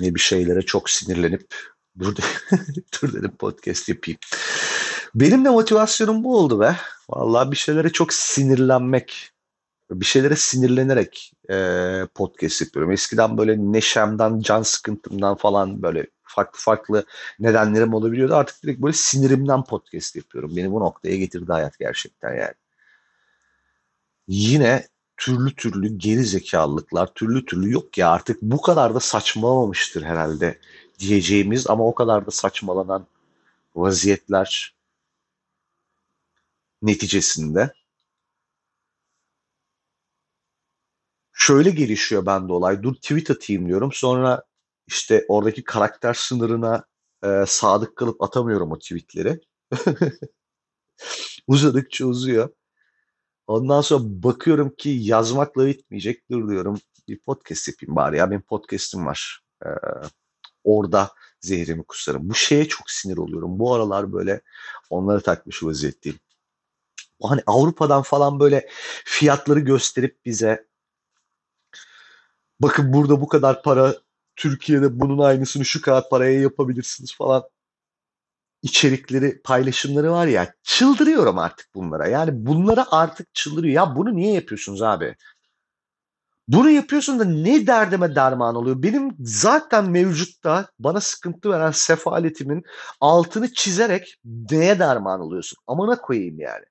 ne bir şeylere çok sinirlenip dur, dur dedim podcast yapayım. Benim de motivasyonum bu oldu be. Vallahi bir şeylere çok sinirlenmek, bir şeylere sinirlenerek e, podcast yapıyorum. Eskiden böyle neşemden, can sıkıntımdan falan böyle farklı farklı nedenlerim olabiliyordu. Artık direkt böyle sinirimden podcast yapıyorum. Beni bu noktaya getirdi hayat gerçekten yani. Yine türlü türlü geri zekalılıklar, türlü türlü yok ya artık bu kadar da saçmalamamıştır herhalde diyeceğimiz ama o kadar da saçmalanan vaziyetler neticesinde şöyle gelişiyor bende olay. Dur tweet atayım diyorum. Sonra işte oradaki karakter sınırına e, sadık kalıp atamıyorum o tweetleri. Uzadıkça uzuyor. Ondan sonra bakıyorum ki yazmakla bitmeyecek. Dur diyorum bir podcast yapayım bari ya. Benim podcast'im var. Ee, orada zehrimi kusarım. Bu şeye çok sinir oluyorum. Bu aralar böyle onları takmış vaziyetteyim. Hani Avrupa'dan falan böyle fiyatları gösterip bize bakın burada bu kadar para Türkiye'de bunun aynısını şu kadar paraya yapabilirsiniz falan içerikleri, paylaşımları var ya çıldırıyorum artık bunlara. Yani bunlara artık çıldırıyor. Ya bunu niye yapıyorsunuz abi? Bunu yapıyorsun da ne derdime derman oluyor? Benim zaten mevcutta bana sıkıntı veren sefaletimin altını çizerek neye derman oluyorsun? Amına koyayım yani.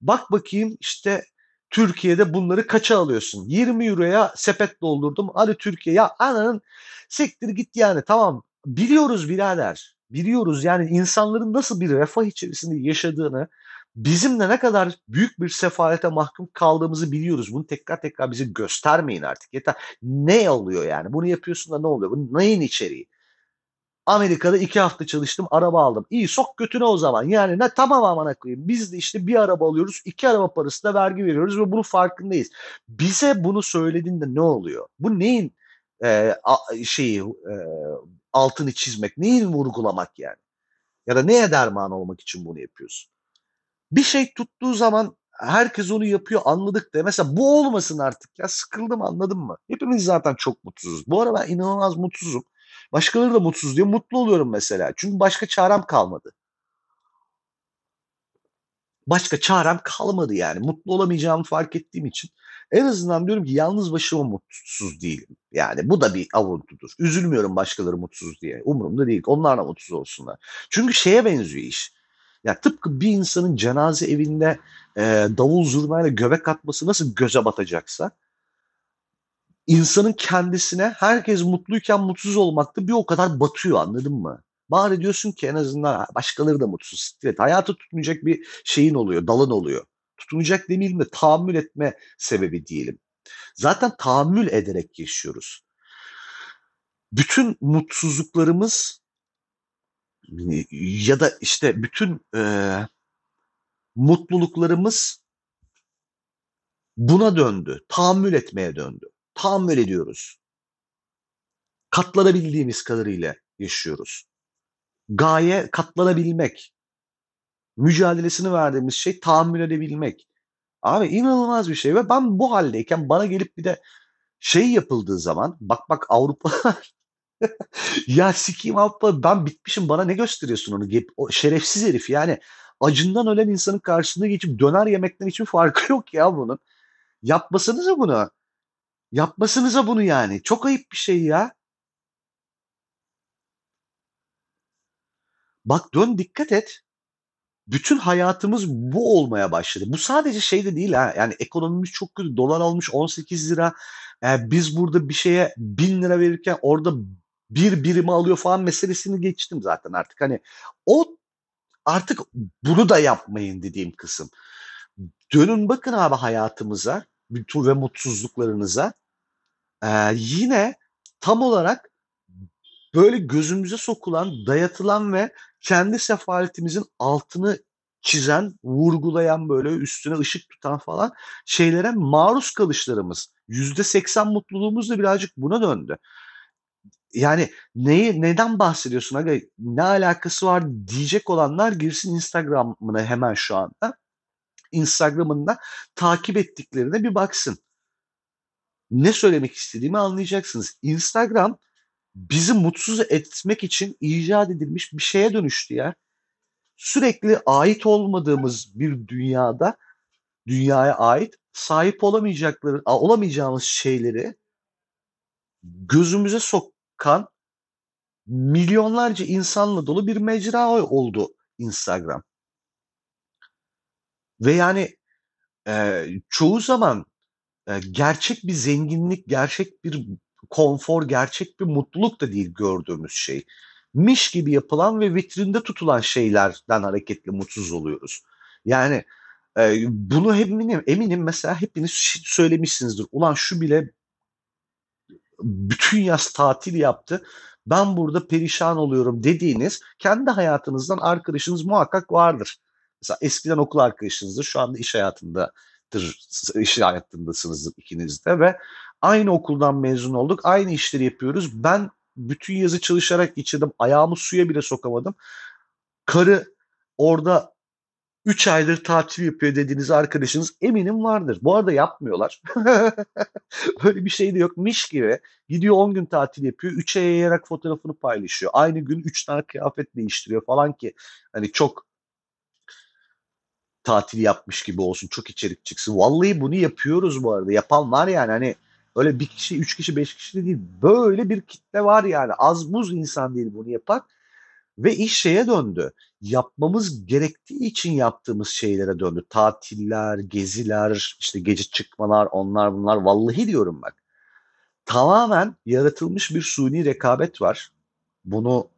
Bak bakayım işte Türkiye'de bunları kaça alıyorsun? 20 euroya sepet doldurdum. Hadi Türkiye ya ananın sektir git yani tamam biliyoruz birader. Biliyoruz yani insanların nasıl bir refah içerisinde yaşadığını bizimle ne kadar büyük bir sefalete mahkum kaldığımızı biliyoruz. Bunu tekrar tekrar bize göstermeyin artık. Yeter. Ne oluyor yani? Bunu yapıyorsun da ne oluyor? Bu neyin içeriği? Amerika'da iki hafta çalıştım, araba aldım. İyi sok götüne o zaman. Yani ne tamam amına koyayım. Biz de işte bir araba alıyoruz, iki araba parası da vergi veriyoruz ve bunun farkındayız. Bize bunu söylediğinde ne oluyor? Bu neyin e, şeyi e, altını çizmek, neyin vurgulamak yani? Ya da neye derman olmak için bunu yapıyorsun? Bir şey tuttuğu zaman herkes onu yapıyor anladık de. Mesela bu olmasın artık ya sıkıldım anladın mı? Hepimiz zaten çok mutsuzuz. Bu ara ben inanılmaz mutsuzum. Başkaları da mutsuz diye mutlu oluyorum mesela. Çünkü başka çarem kalmadı. Başka çarem kalmadı yani. Mutlu olamayacağımı fark ettiğim için. En azından diyorum ki yalnız başıma mutsuz değilim. Yani bu da bir avuntudur. Üzülmüyorum başkaları mutsuz diye. Umurumda değil. Onlar da mutsuz olsunlar. Çünkü şeye benziyor iş. Ya tıpkı bir insanın cenaze evinde e, davul zurnayla göbek atması nasıl göze batacaksa insanın kendisine herkes mutluyken mutsuz olmakta bir o kadar batıyor anladın mı? Bari diyorsun ki en azından başkaları da mutsuz. Evet, hayatı tutmayacak bir şeyin oluyor, dalın oluyor. Tutunacak demeyelim de tahammül etme sebebi diyelim. Zaten tahammül ederek yaşıyoruz. Bütün mutsuzluklarımız ya da işte bütün e, mutluluklarımız buna döndü. Tahammül etmeye döndü. Tahammül ediyoruz. Katlanabildiğimiz kadarıyla yaşıyoruz. Gaye katlanabilmek. Mücadelesini verdiğimiz şey tahammül edebilmek. Abi inanılmaz bir şey ve ben bu haldeyken bana gelip bir de şey yapıldığı zaman bak bak Avrupa ya sikiyim Avrupa ben bitmişim bana ne gösteriyorsun onu o şerefsiz herif yani acından ölen insanın karşısında geçip döner yemekten hiçbir farkı yok ya bunun. Yapmasanıza bunu. Yapmasanıza bunu yani. Çok ayıp bir şey ya. Bak dön dikkat et. Bütün hayatımız bu olmaya başladı. Bu sadece şey de değil ha. Yani ekonomimiz çok kötü. Dolar almış 18 lira. Ee, biz burada bir şeye 1000 lira verirken orada bir birimi alıyor falan meselesini geçtim zaten artık. Hani o artık bunu da yapmayın dediğim kısım. Dönün bakın abi hayatımıza ve mutsuzluklarınıza. Ee, yine tam olarak böyle gözümüze sokulan, dayatılan ve kendi sefaletimizin altını çizen, vurgulayan böyle üstüne ışık tutan falan şeylere maruz kalışlarımız. Yüzde seksen mutluluğumuz da birazcık buna döndü. Yani neyi neden bahsediyorsun aga? Ne alakası var diyecek olanlar girsin Instagram'ına hemen şu anda. Instagram'ında takip ettiklerine bir baksın. Ne söylemek istediğimi anlayacaksınız. Instagram bizi mutsuz etmek için icat edilmiş bir şeye dönüştü ya. Sürekli ait olmadığımız bir dünyada dünyaya ait sahip olamayacakları olamayacağımız şeyleri gözümüze sokan milyonlarca insanla dolu bir mecra oldu Instagram. Ve yani e, çoğu zaman e, gerçek bir zenginlik, gerçek bir konfor, gerçek bir mutluluk da değil gördüğümüz şey. Miş gibi yapılan ve vitrinde tutulan şeylerden hareketle mutsuz oluyoruz. Yani e, bunu eminim, eminim mesela hepiniz söylemişsinizdir. Ulan şu bile bütün yaz tatil yaptı. Ben burada perişan oluyorum dediğiniz kendi hayatınızdan arkadaşınız muhakkak vardır. Mesela eskiden okul arkadaşınızdır, şu anda iş hayatındadır, iş hayatındasınızdır ikiniz de ve aynı okuldan mezun olduk, aynı işleri yapıyoruz. Ben bütün yazı çalışarak geçirdim, ayağımı suya bile sokamadım. Karı orada 3 aydır tatil yapıyor dediğiniz arkadaşınız eminim vardır. Bu arada yapmıyorlar. Öyle bir şey de yokmuş gibi. Gidiyor 10 gün tatil yapıyor. 3'e yayarak fotoğrafını paylaşıyor. Aynı gün 3 tane kıyafet değiştiriyor falan ki hani çok tatil yapmış gibi olsun. Çok içerik çıksın. Vallahi bunu yapıyoruz bu arada. Yapan var yani hani öyle bir kişi, üç kişi, beş kişi de değil. Böyle bir kitle var yani. Az buz insan değil bunu yapan. Ve iş şeye döndü. Yapmamız gerektiği için yaptığımız şeylere döndü. Tatiller, geziler, işte gece çıkmalar, onlar bunlar. Vallahi diyorum bak. Tamamen yaratılmış bir suni rekabet var. Bunu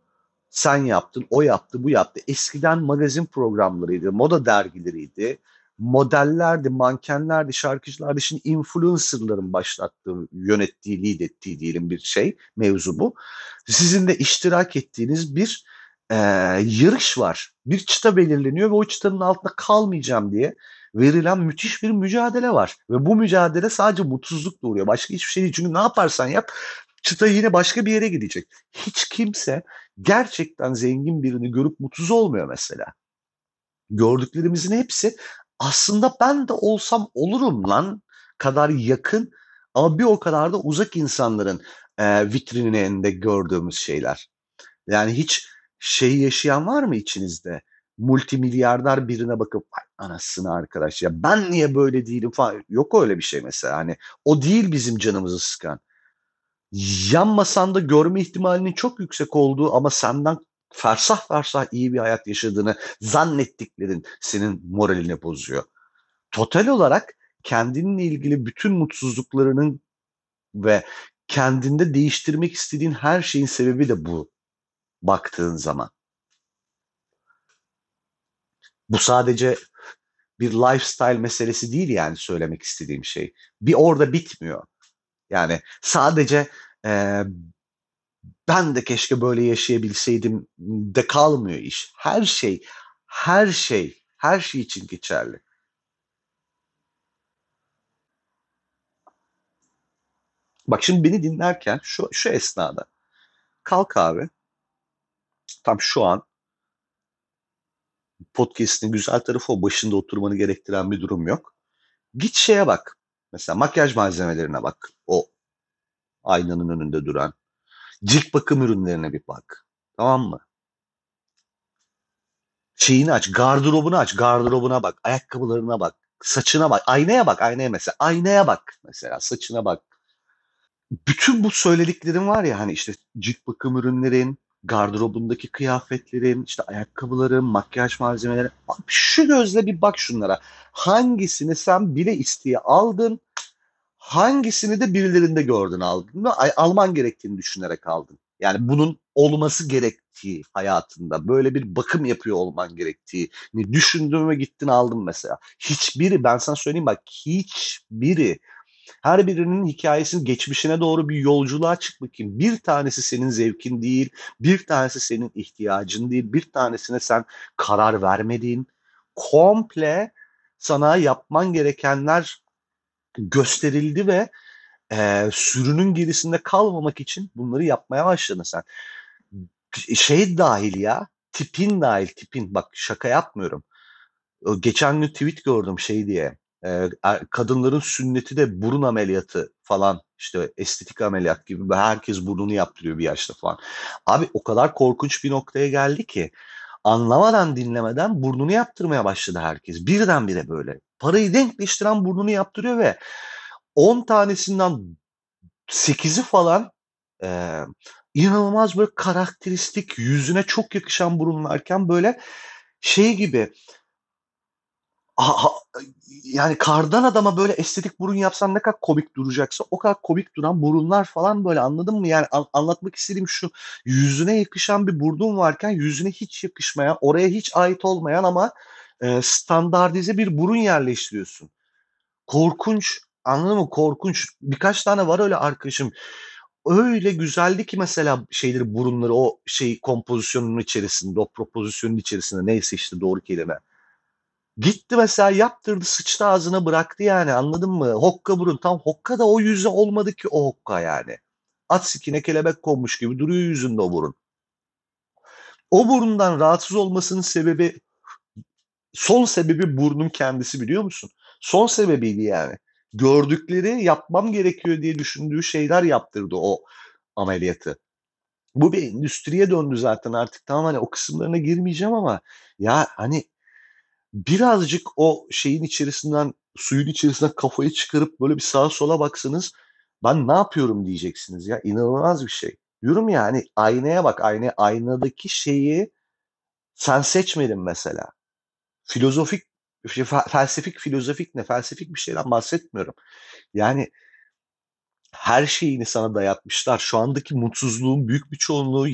sen yaptın, o yaptı, bu yaptı. Eskiden magazin programlarıydı, moda dergileriydi, modellerdi, mankenlerdi, şarkıcılardı. Şimdi influencerların başlattığı, yönettiği, lead ettiği diyelim bir şey, mevzu bu. Sizin de iştirak ettiğiniz bir e, yarış var. Bir çıta belirleniyor ve o çıtanın altında kalmayacağım diye verilen müthiş bir mücadele var. Ve bu mücadele sadece mutsuzluk doğuruyor. Başka hiçbir şey değil. Çünkü ne yaparsan yap çıta yine başka bir yere gidecek. Hiç kimse gerçekten zengin birini görüp mutsuz olmuyor mesela. Gördüklerimizin hepsi aslında ben de olsam olurum lan kadar yakın ama bir o kadar da uzak insanların e, vitrininde gördüğümüz şeyler. Yani hiç şeyi yaşayan var mı içinizde? Multimilyarder birine bakıp anasını arkadaş ya ben niye böyle değilim falan. Yok öyle bir şey mesela. Hani o değil bizim canımızı sıkan. Yan masanda görme ihtimalinin çok yüksek olduğu ama senden fersah fersah iyi bir hayat yaşadığını zannettiklerin senin moralini bozuyor. Total olarak kendinle ilgili bütün mutsuzluklarının ve kendinde değiştirmek istediğin her şeyin sebebi de bu baktığın zaman. Bu sadece bir lifestyle meselesi değil yani söylemek istediğim şey. Bir orada bitmiyor. Yani sadece e, ben de keşke böyle yaşayabilseydim de kalmıyor iş. Her şey, her şey, her şey için geçerli. Bak şimdi beni dinlerken şu, şu esnada kalk abi tam şu an podcast'in güzel tarafı o başında oturmanı gerektiren bir durum yok. Git şeye bak. Mesela makyaj malzemelerine bak. O aynanın önünde duran. Cilt bakım ürünlerine bir bak. Tamam mı? Şeyini aç, gardırobunu aç, gardırobuna bak, ayakkabılarına bak, saçına bak, aynaya bak, aynaya mesela, aynaya bak mesela, saçına bak. Bütün bu söylediklerim var ya hani işte cilt bakım ürünlerin, gardırobundaki kıyafetlerin, işte ayakkabıların, makyaj malzemeleri. Şu gözle bir bak şunlara. Hangisini sen bile isteye aldın, hangisini de birilerinde gördün aldın ve alman gerektiğini düşünerek aldın. Yani bunun olması gerektiği hayatında böyle bir bakım yapıyor olman gerektiğini düşündün ve gittin aldın mesela. Hiçbiri ben sana söyleyeyim bak hiçbiri her birinin hikayesinin geçmişine doğru bir yolculuğa çık bakayım. Bir tanesi senin zevkin değil, bir tanesi senin ihtiyacın değil, bir tanesine sen karar vermediğin, komple sana yapman gerekenler gösterildi ve e, sürünün gerisinde kalmamak için bunları yapmaya başladın sen. Şey dahil ya, tipin dahil, tipin. Bak şaka yapmıyorum. Geçen gün tweet gördüm şey diye. Er kadınların sünneti de burun ameliyatı falan, işte, estetik ameliyat gibi herkes burnunu yaptırıyor bir yaşta falan. Abi o kadar korkunç bir noktaya geldi ki anlamadan dinlemeden burnunu yaptırmaya başladı herkes. Birdenbire böyle. Parayı denkleştiren burnunu yaptırıyor ve 10 tanesinden 8'i falan, eee, inanılmaz böyle karakteristik, yüzüne çok yakışan burunlarken böyle şey gibi yani kardan adama böyle estetik burun yapsan ne kadar komik duracaksa o kadar komik duran burunlar falan böyle anladın mı? Yani an anlatmak istediğim şu, yüzüne yakışan bir burnun varken yüzüne hiç yakışmayan, oraya hiç ait olmayan ama, eee, standartize bir burun yerleştiriyorsun. Korkunç, anladın mı? Korkunç. Birkaç tane var öyle arkadaşım. Öyle güzeldi ki mesela şeyleri, burunları o şey kompozisyonun içerisinde, o propozisyonun içerisinde neyse işte doğru kelime. Gitti mesela yaptırdı, sıçtı ağzına bıraktı yani anladın mı? Hokka burun. Tam hokka da o yüze olmadı ki o hokka yani. At sikine kelebek konmuş gibi duruyor yüzünde o burun. O burundan rahatsız olmasının sebebi son sebebi burnun kendisi biliyor musun? Son sebebiydi yani. Gördükleri yapmam gerekiyor diye düşündüğü şeyler yaptırdı o ameliyatı. Bu bir endüstriye döndü zaten artık tamam hani o kısımlarına girmeyeceğim ama ya hani birazcık o şeyin içerisinden, suyun içerisinden kafayı çıkarıp böyle bir sağa sola baksanız ben ne yapıyorum diyeceksiniz ya. İnanılmaz bir şey. Diyorum ya hani aynaya bak, ayna aynadaki şeyi sen seçmedin mesela. Filozofik, fe felsefik, filozofik ne? Felsefik bir şeyden bahsetmiyorum. Yani her şeyini sana dayatmışlar. Şu andaki mutsuzluğun büyük bir çoğunluğu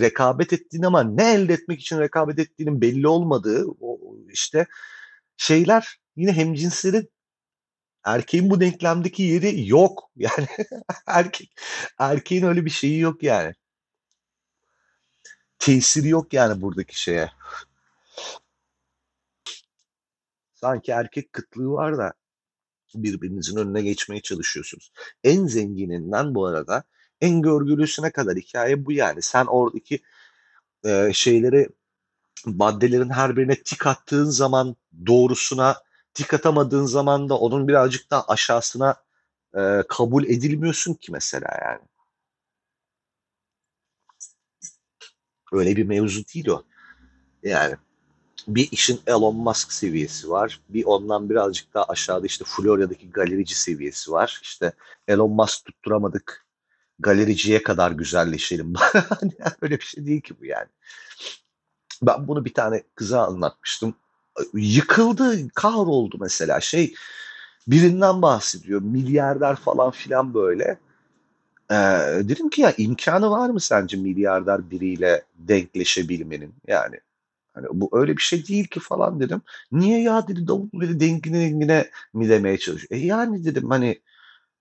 rekabet ettiğin ama ne elde etmek için rekabet ettiğinin belli olmadığı o işte şeyler yine hemcinslerin erkeğin bu denklemdeki yeri yok. Yani erkek erkeğin öyle bir şeyi yok yani. Tesiri yok yani buradaki şeye. Sanki erkek kıtlığı var da birbirinizin önüne geçmeye çalışıyorsunuz. En zengininden bu arada en görgülüsüne kadar hikaye bu yani. Sen oradaki, eee, şeyleri maddelerin her birine tik attığın zaman doğrusuna tik atamadığın zaman da onun birazcık daha aşağısına, eee, kabul edilmiyorsun ki mesela yani. Öyle bir mevzu değil o. Yani bir işin Elon Musk seviyesi var. Bir ondan birazcık daha aşağıda işte Florya'daki galerici seviyesi var. İşte Elon Musk tutturamadık. Galericiye kadar güzelleşelim. Hani öyle bir şey değil ki bu yani. Ben bunu bir tane kıza anlatmıştım. Yıkıldı, kahroldu mesela. Şey birinden bahsediyor. Milyarder falan filan böyle. Eee, dedim ki ya imkanı var mı sence milyarder biriyle denkleşebilmenin? Yani Hani bu öyle bir şey değil ki falan dedim. Niye ya dedi davul dedi dengine dengine mi demeye çalışıyor. E yani dedim hani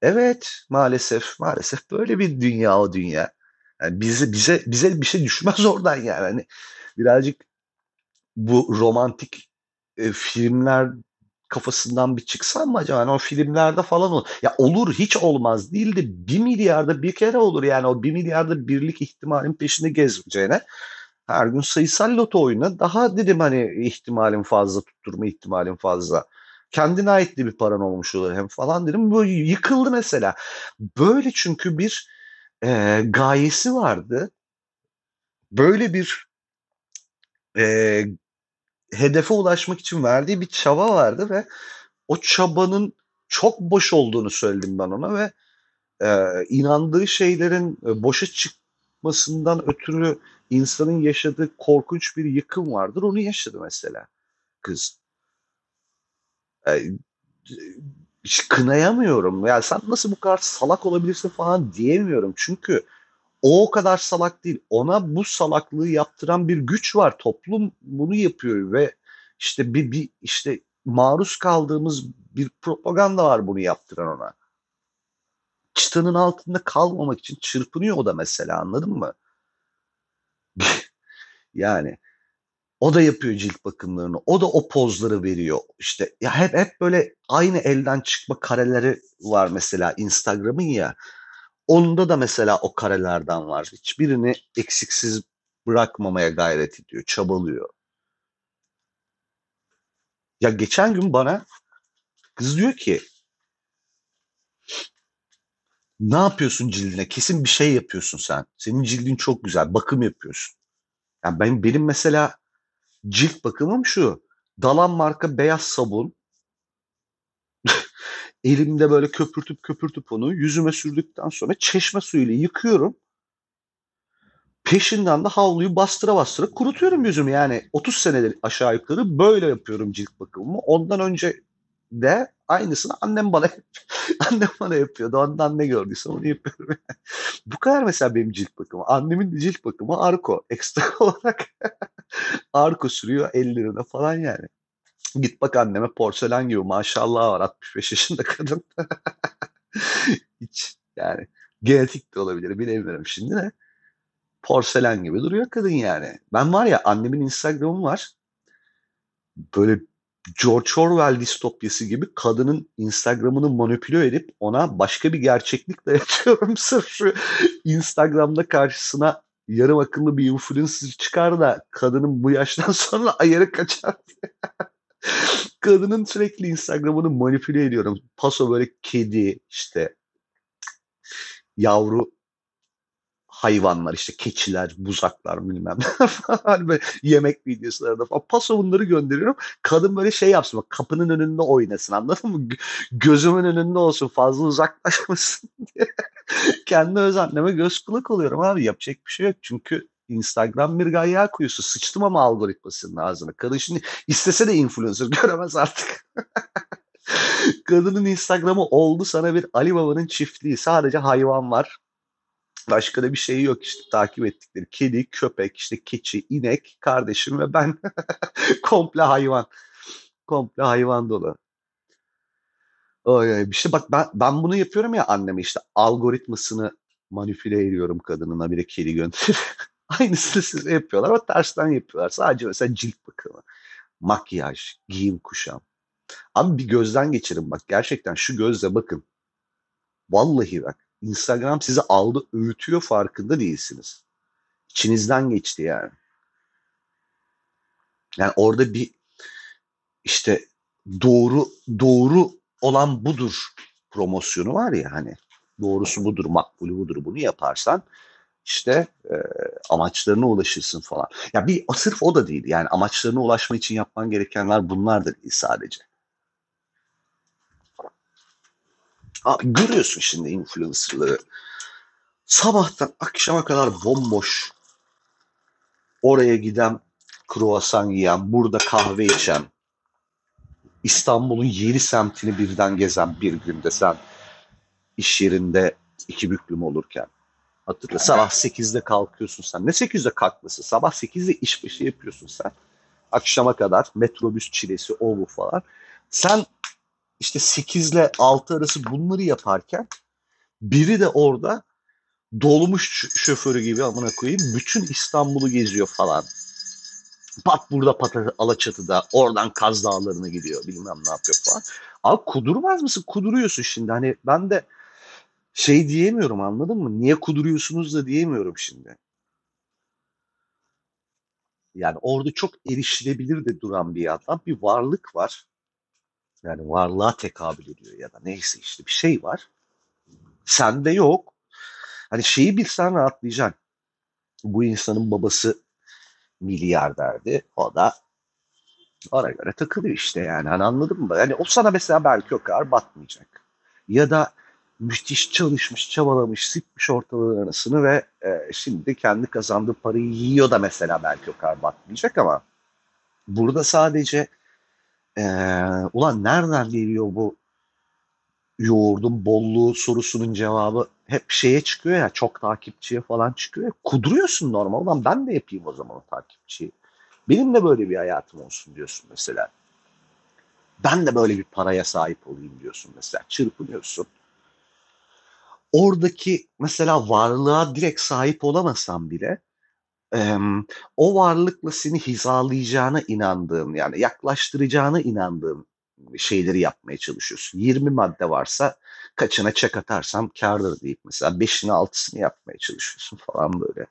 evet maalesef maalesef böyle bir dünya o dünya. Yani bize bize bize bir şey düşmez oradan yani. Hani birazcık bu romantik e, filmler kafasından bir çıksam mı acaba? Yani o filmlerde falan olur. Ya olur hiç olmaz değil de 1 milyarda bir kere olur yani o 1 milyarda birlik ihtimalin peşinde gezeceğine her gün sayısal loto oyna. Daha dedim hani ihtimalin fazla, tutturma ihtimalin fazla. Kendine ait de bir paran olmuş olur hem falan dedim. Böyle yıkıldı mesela. Böyle çünkü bir e, gayesi vardı. Böyle bir e, hedefe ulaşmak için verdiği bir çaba vardı ve o çabanın çok boş olduğunu söyledim ben ona ve e, inandığı şeylerin boşa çıkmasından ötürü insanın yaşadığı korkunç bir yıkım vardır. Onu yaşadı mesela kız. Eee, hiç kınayamıyorum. Ya sen nasıl bu kadar salak olabilirsin falan diyemiyorum. Çünkü o o kadar salak değil. Ona bu salaklığı yaptıran bir güç var. Toplum bunu yapıyor ve işte bir, bir işte maruz kaldığımız bir propaganda var bunu yaptıran ona. Çıtanın altında kalmamak için çırpınıyor o da mesela anladın mı? Yani o da yapıyor cilt bakımlarını. O da o pozları veriyor. İşte ya hep hep böyle aynı elden çıkma kareleri var mesela Instagram'ın ya. Onda da mesela o karelerden var. Hiçbirini eksiksiz bırakmamaya gayret ediyor, çabalıyor. Ya geçen gün bana Kız diyor ki ne yapıyorsun cildine? Kesin bir şey yapıyorsun sen. Senin cildin çok güzel. Bakım yapıyorsun. Yani benim, benim mesela cilt bakımım şu. Dalan marka beyaz sabun. Elimde böyle köpürtüp köpürtüp onu yüzüme sürdükten sonra çeşme suyuyla yıkıyorum. Peşinden de havluyu bastıra bastıra kurutuyorum yüzümü. Yani 30 senedir aşağı yukarı böyle yapıyorum cilt bakımımı. Ondan önce de aynısını annem bana annem bana yapıyordu. Ondan ne gördüyse onu yapıyorum. Bu kadar mesela benim cilt bakımı. Annemin cilt bakımı Arko. Ekstra olarak Arko sürüyor ellerine falan yani. Git bak anneme porselen gibi maşallah var 65 yaşında kadın. Hiç yani genetik de olabilir bilemiyorum şimdi de. Porselen gibi duruyor kadın yani. Ben var ya annemin Instagram'ı var. Böyle George Orwell distopyası gibi kadının Instagram'ını manipüle edip ona başka bir gerçeklik dayatıyorum. Sırf şu Instagram'da karşısına yarım akıllı bir influencer çıkar da kadının bu yaştan sonra ayarı kaçar Kadının sürekli Instagram'ını manipüle ediyorum. Paso böyle kedi işte yavru hayvanlar işte keçiler, buzaklar bilmem ne falan böyle yemek videolarında falan. Paso bunları gönderiyorum. Kadın böyle şey yapsın bak kapının önünde oynasın anladın mı? Gözümün önünde olsun fazla uzaklaşmasın diye. Kendi öz anneme göz kulak oluyorum abi yapacak bir şey yok. Çünkü Instagram bir gayya kuyusu. Sıçtım ama algoritmasının ağzına. Kadın şimdi istese de influencer göremez artık. Kadının Instagram'ı oldu sana bir Ali Baba'nın çiftliği. Sadece hayvan var. Başka da bir şey yok işte takip ettikleri. Kedi, köpek, işte keçi, inek, kardeşim ve ben. Komple hayvan. Komple hayvan dolu. Oy, işte bak ben, ben bunu yapıyorum ya anneme işte algoritmasını manipüle ediyorum kadının bir kedi gönderir. Aynısını size yapıyorlar ama tersten yapıyorlar. Sadece mesela cilt bakımı, makyaj, giyim kuşam. Abi bir gözden geçirin bak gerçekten şu gözle bakın. Vallahi bak Instagram sizi aldı öğütüyor farkında değilsiniz. İçinizden geçti yani. Yani orada bir işte doğru doğru olan budur promosyonu var ya hani doğrusu budur, makbulü budur bunu yaparsan işte e, amaçlarına ulaşırsın falan. Ya bir sırf o da değil. Yani amaçlarına ulaşma için yapman gerekenler bunlar da değil sadece. Görüyorsun şimdi influencerları. Sabahtan akşama kadar bomboş. Oraya giden kruvasan yiyen, burada kahve içen, İstanbul'un yeni semtini birden gezen bir günde sen iş yerinde iki büklüm olurken. Hatırla sabah 8'de kalkıyorsun sen. Ne 8'de kalkması? Sabah 8'de işbaşı yapıyorsun sen. Akşama kadar metrobüs çilesi o bu falan. Sen işte 8 ile 6 arası bunları yaparken biri de orada dolmuş şoförü gibi amına koyayım bütün İstanbul'u geziyor falan. Pat burada pat Alaçatı'da oradan Kaz Dağları'na gidiyor bilmem ne yapıyor falan. Abi kudurmaz mısın? Kuduruyorsun şimdi. Hani ben de şey diyemiyorum anladın mı? Niye kuduruyorsunuz da diyemiyorum şimdi. Yani orada çok erişilebilir de duran bir yandan bir varlık var. Yani varlığa tekabül ediyor ya da neyse işte bir şey var. Sende yok. Hani şeyi bilsen rahatlayacaksın. Bu insanın babası milyarderdi. O da ona göre takılıyor işte yani. Hani anladın mı? Yani o sana mesela belki o kadar batmayacak. Ya da müthiş çalışmış, çabalamış, sıkmış ortalığın arasını ve e, şimdi kendi kazandığı parayı yiyor da mesela belki o kadar batmayacak ama burada sadece e, ulan nereden geliyor bu yoğurdun bolluğu sorusunun cevabı hep şeye çıkıyor ya çok takipçiye falan çıkıyor ya kuduruyorsun normal ulan ben de yapayım o zaman o takipçiyi. Benim de böyle bir hayatım olsun diyorsun mesela. Ben de böyle bir paraya sahip olayım diyorsun mesela. Çırpınıyorsun oradaki mesela varlığa direkt sahip olamasan bile o varlıkla seni hizalayacağına inandığın yani yaklaştıracağına inandığın şeyleri yapmaya çalışıyorsun. 20 madde varsa kaçına çek atarsam kardır deyip mesela 5'ini 6'sını yapmaya çalışıyorsun falan böyle.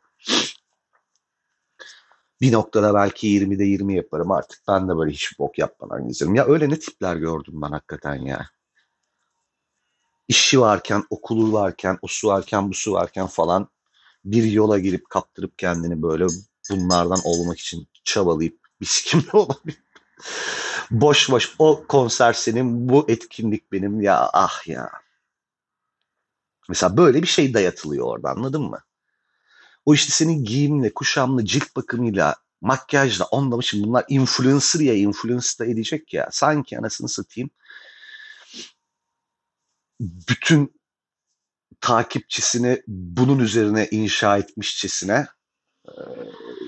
Bir noktada belki 20'de 20 yaparım artık. Ben de böyle hiç bok yapmadan gezerim. Ya öyle ne tipler gördüm ben hakikaten ya. İşi varken, okulu varken, o su varken, bu su varken falan bir yola girip kaptırıp kendini böyle bunlardan olmak için çabalayıp bisikimde olabilir. boş boş o konser senin, bu etkinlik benim ya ah ya. Mesela böyle bir şey dayatılıyor orada anladın mı? O işte senin giyimle, kuşamla, cilt bakımıyla, makyajla, onunla için bunlar influencer ya, influence da edecek ya. Sanki anasını satayım. Bütün takipçisini bunun üzerine inşa etmişçesine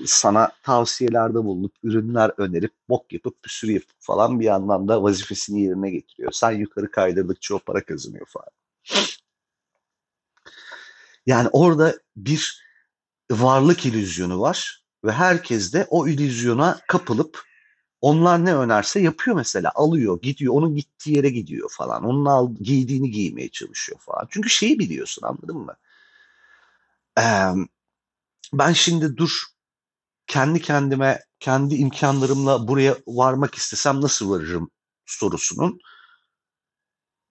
sana tavsiyelerde bulunup, ürünler önerip, bok yapıp, püsür yapıp falan bir yandan da vazifesini yerine getiriyor. Sen yukarı kaydırdıkça o para kazanıyor falan. Yani orada bir varlık illüzyonu var ve herkes de o illüzyona kapılıp onlar ne önerse yapıyor mesela. Alıyor, gidiyor, onun gittiği yere gidiyor falan. Onun al, giydiğini giymeye çalışıyor falan. Çünkü şeyi biliyorsun anladın mı? Ee, ben şimdi dur kendi kendime, kendi imkanlarımla buraya varmak istesem nasıl varırım sorusunun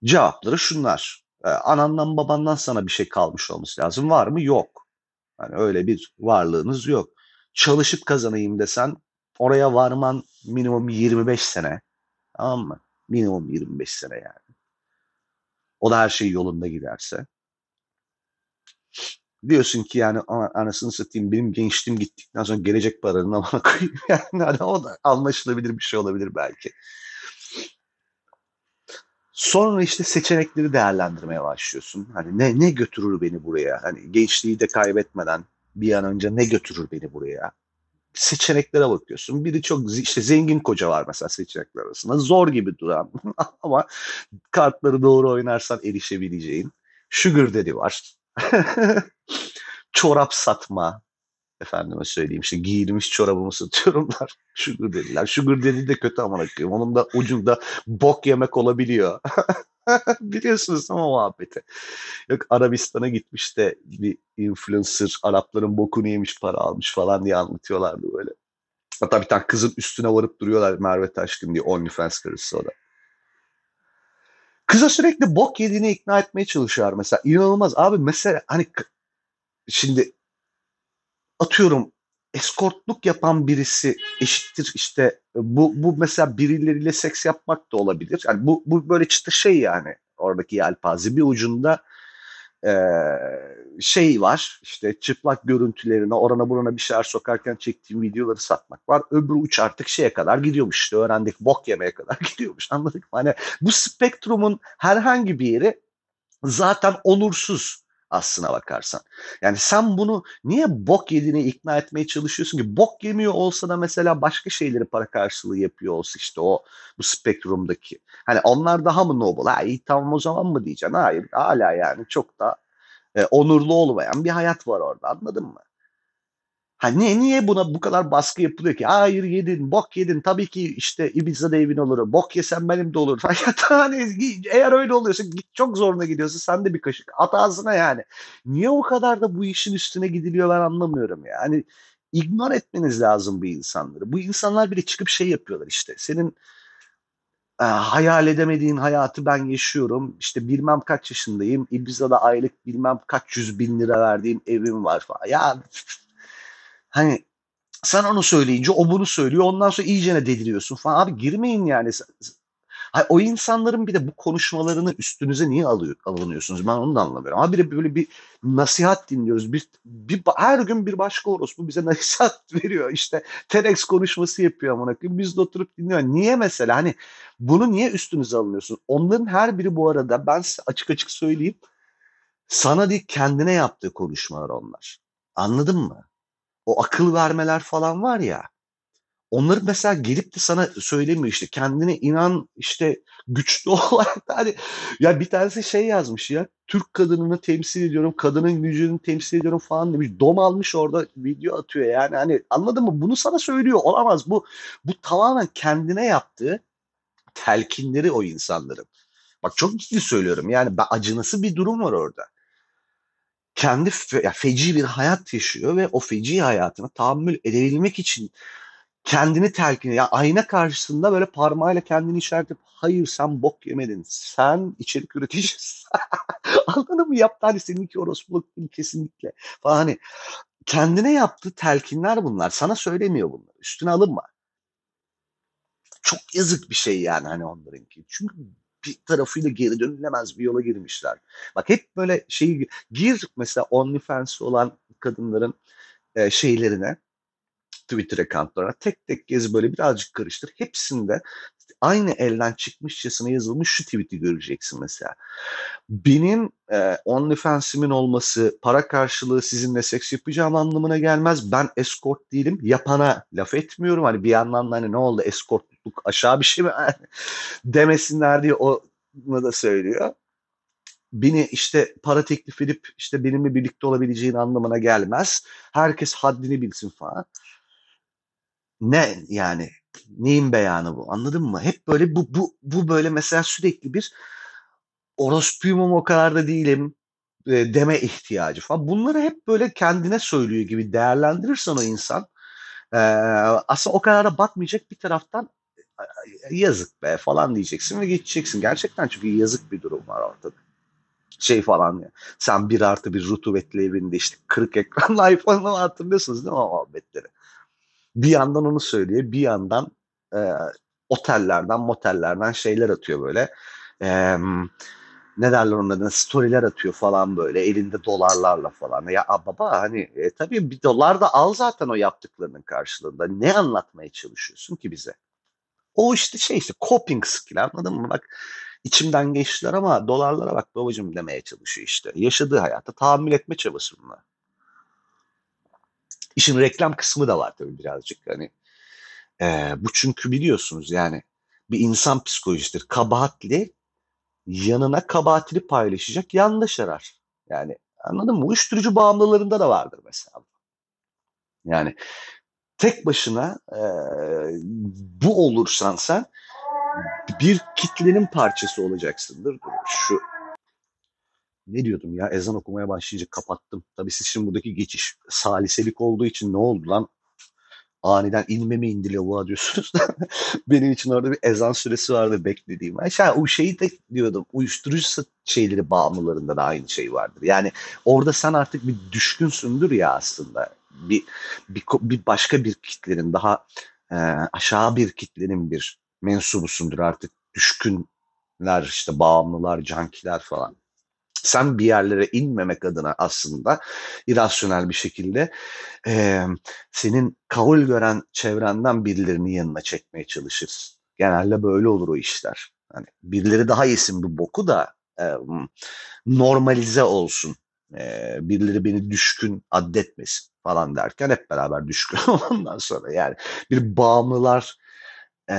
cevapları şunlar. Ee, anandan babandan sana bir şey kalmış olması lazım. Var mı? Yok. Yani öyle bir varlığınız yok. Çalışıp kazanayım desen oraya varman minimum 25 sene. Tamam mı? Minimum 25 sene yani. O da her şey yolunda giderse. Diyorsun ki yani anasını satayım benim gençliğim gittikten sonra gelecek paranın amına koyayım. Yani hani o da anlaşılabilir bir şey olabilir belki. Sonra işte seçenekleri değerlendirmeye başlıyorsun. Hani ne ne götürür beni buraya? Hani gençliği de kaybetmeden bir an önce ne götürür beni buraya? Seçeneklere bakıyorsun. Biri çok işte zengin koca var mesela seçenekler arasında. Zor gibi duran ama kartları doğru oynarsan erişebileceğin. Sugar Daddy var. Çorap satma. Efendime söyleyeyim işte giyilmiş çorabımı satıyorumlar. Sugar dediler. Sugar dedi de kötü ama koyayım. Onun da ucunda bok yemek olabiliyor. Biliyorsunuz ama muhabbeti. Yok Arabistan'a gitmiş de bir influencer Arapların bokunu yemiş para almış falan diye anlatıyorlardı böyle. Hatta bir tane kızın üstüne varıp duruyorlar Merve Taşkın diye OnlyFans karısı o da. Kıza sürekli bok yediğini ikna etmeye çalışıyor mesela. İnanılmaz. Abi mesela hani şimdi atıyorum eskortluk yapan birisi eşittir işte bu bu mesela birileriyle seks yapmak da olabilir. Yani bu bu böyle çıtı şey yani oradaki yelpaze bir ucunda şey var işte çıplak görüntülerine orana burana bir şeyler sokarken çektiğim videoları satmak var. Öbür uç artık şeye kadar gidiyormuş işte öğrendik bok yemeye kadar gidiyormuş anladık mı? Hani bu spektrumun herhangi bir yeri zaten onursuz aslına bakarsan. Yani sen bunu niye bok yediğine ikna etmeye çalışıyorsun ki? Bok yemiyor olsa da mesela başka şeyleri para karşılığı yapıyor olsa işte o bu spektrumdaki. Hani onlar daha mı noble? Ha iyi tamam o zaman mı diyeceksin? Hayır hala yani çok da e, onurlu olmayan bir hayat var orada anladın mı? Ha niye, niye buna bu kadar baskı yapılıyor ki? Hayır yedin, bok yedin. Tabii ki işte Ibiza'da evin olur. Bok yesen benim de olur. hani eğer öyle oluyorsa çok zoruna gidiyorsa sen de bir kaşık at ağzına yani. Niye o kadar da bu işin üstüne gidiliyor ben anlamıyorum yani. Hani ignor etmeniz lazım bu insanları. Bu insanlar bile çıkıp şey yapıyorlar işte. Senin e, hayal edemediğin hayatı ben yaşıyorum. İşte bilmem kaç yaşındayım. Ibiza'da aylık bilmem kaç yüz bin lira verdiğim evim var falan. Ya Hani sen onu söyleyince o bunu söylüyor. Ondan sonra iyicene dediriyorsun falan. Abi girmeyin yani. Hayır, o insanların bir de bu konuşmalarını üstünüze niye alıyor, alınıyorsunuz? Ben onu da anlamıyorum. Ama bir böyle bir nasihat dinliyoruz. Bir, bir, her gün bir başka orospu bize nasihat veriyor. İşte TEDx konuşması yapıyor amına koyayım. Biz de oturup dinliyoruz. Niye mesela? Hani bunu niye üstünüze alınıyorsun? Onların her biri bu arada ben size açık açık söyleyeyim. Sana değil kendine yaptığı konuşmalar onlar. Anladın mı? O akıl vermeler falan var ya onları mesela gelip de sana söylemiyor işte. Kendine inan işte güçlü olarak hani ya bir tanesi şey yazmış ya Türk kadınını temsil ediyorum kadının gücünü temsil ediyorum falan demiş. Dom almış orada video atıyor yani. Hani anladın mı? Bunu sana söylüyor. Olamaz. Bu bu tamamen kendine yaptığı telkinleri o insanların. Bak çok ciddi söylüyorum. Yani acınası bir durum var orada kendi fe, ya feci bir hayat yaşıyor ve o feci hayatına tahammül edebilmek için kendini telkin ya ayna karşısında böyle parmağıyla kendini işaret edip hayır sen bok yemedin. Sen içerik üreticisisin. Anladın mı? Yaptı hani seninki orospuluk değil kesinlikle. Falan hani kendine yaptığı telkinler bunlar. Sana söylemiyor bunları. Üstüne alınma. Çok yazık bir şey yani hani onlarınki. Çünkü bir tarafıyla geri dönülemez bir yola girmişler. Bak hep böyle şeyi gir mesela OnlyFans olan kadınların e, şeylerine Twitter accountlarına tek tek gez böyle birazcık karıştır. Hepsinde aynı elden çıkmışçasına yazılmış şu tweet'i göreceksin mesela. Benim e, OnlyFans'imin olması para karşılığı sizinle seks yapacağım anlamına gelmez. Ben escort değilim. Yapana laf etmiyorum. Hani bir yandan da hani ne oldu escortluk aşağı bir şey mi demesinler diye o da söylüyor beni işte para teklif edip işte benimle birlikte olabileceğin anlamına gelmez. Herkes haddini bilsin falan. Ne yani neyin beyanı bu anladın mı? Hep böyle bu bu bu böyle mesela sürekli bir orospuyum o kadar da değilim e, deme ihtiyacı falan. Bunları hep böyle kendine söylüyor gibi değerlendirirsen o insan e, aslında o kadar da bakmayacak bir taraftan yazık be falan diyeceksin ve geçeceksin. Gerçekten çünkü yazık bir durum var ortada. Şey falan ya. Sen bir artı bir rutubetli evinde işte kırık ekranlı iPhone'u hatırlıyorsunuz değil mi o muhabbetleri? bir yandan onu söylüyor, bir yandan e, otellerden, motellerden şeyler atıyor böyle. E, ne derler onun storyler atıyor falan böyle elinde dolarlarla falan. Ya baba hani e, tabii bir dolar da al zaten o yaptıklarının karşılığında. Ne anlatmaya çalışıyorsun ki bize? O işte şey işte coping skill anladın mı? Bak içimden geçtiler ama dolarlara bak babacım demeye çalışıyor işte. Yaşadığı hayata tahammül etme çabası bunlar. İşin reklam kısmı da var tabii birazcık. Hani e, bu çünkü biliyorsunuz yani bir insan psikolojisidir. Kabahatli yanına kabahatini paylaşacak yanlış arar. Yani anladın mı? Uyuşturucu bağımlılarında da vardır mesela. Yani tek başına e, bu olursan sen bir kitlenin parçası olacaksındır. Şu ne diyordum ya ezan okumaya başlayınca kapattım. Tabii siz şimdi buradaki geçiş saliselik olduğu için ne oldu lan? Aniden inme mi indi lavuğa diyorsunuz benim için orada bir ezan süresi vardı beklediğim. Aşağı o şeyi de diyordum uyuşturucu şeyleri bağımlılarında da aynı şey vardır. Yani orada sen artık bir düşkünsündür ya aslında. Bir, bir, bir başka bir kitlenin daha e, aşağı bir kitlenin bir mensubusundur artık düşkünler işte bağımlılar, cankiler falan sen bir yerlere inmemek adına aslında irasyonel bir şekilde e, senin kabul gören çevrenden birilerini yanına çekmeye çalışırsın. Genelde böyle olur o işler. Hani birileri daha yesin bu boku da e, normalize olsun. E, birileri beni düşkün addetmesin falan derken hep beraber düşkün ondan sonra yani bir bağımlılar e,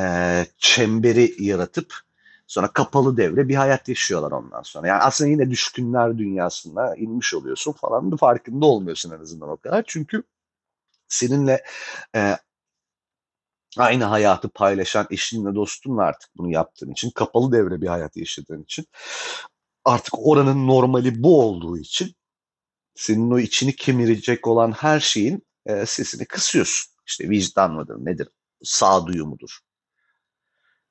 çemberi yaratıp Sonra kapalı devre bir hayat yaşıyorlar ondan sonra. Yani aslında yine düşkünler dünyasında inmiş oluyorsun falan da farkında olmuyorsun en azından o kadar. Çünkü seninle e, aynı hayatı paylaşan eşinle dostunla artık bunu yaptığın için kapalı devre bir hayat yaşadığın için artık oranın normali bu olduğu için senin o içini kemirecek olan her şeyin e, sesini kısıyorsun. İşte vicdan mıdır nedir sağduyu mudur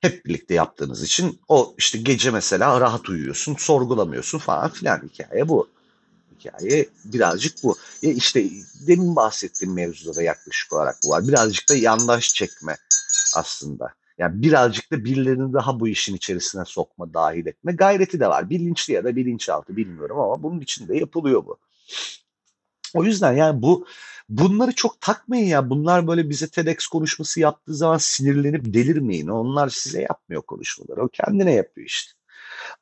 hep birlikte yaptığınız için o işte gece mesela rahat uyuyorsun, sorgulamıyorsun falan filan hikaye bu. Hikaye birazcık bu. Ya işte demin bahsettiğim mevzuda da yaklaşık olarak bu var. Birazcık da yandaş çekme aslında. Yani birazcık da birilerini daha bu işin içerisine sokma, dahil etme gayreti de var. Bilinçli ya da bilinçaltı bilmiyorum ama bunun içinde yapılıyor bu. O yüzden yani bu bunları çok takmayın ya. Bunlar böyle bize TEDx konuşması yaptığı zaman sinirlenip delirmeyin. Onlar size yapmıyor konuşmaları. O kendine yapıyor işte.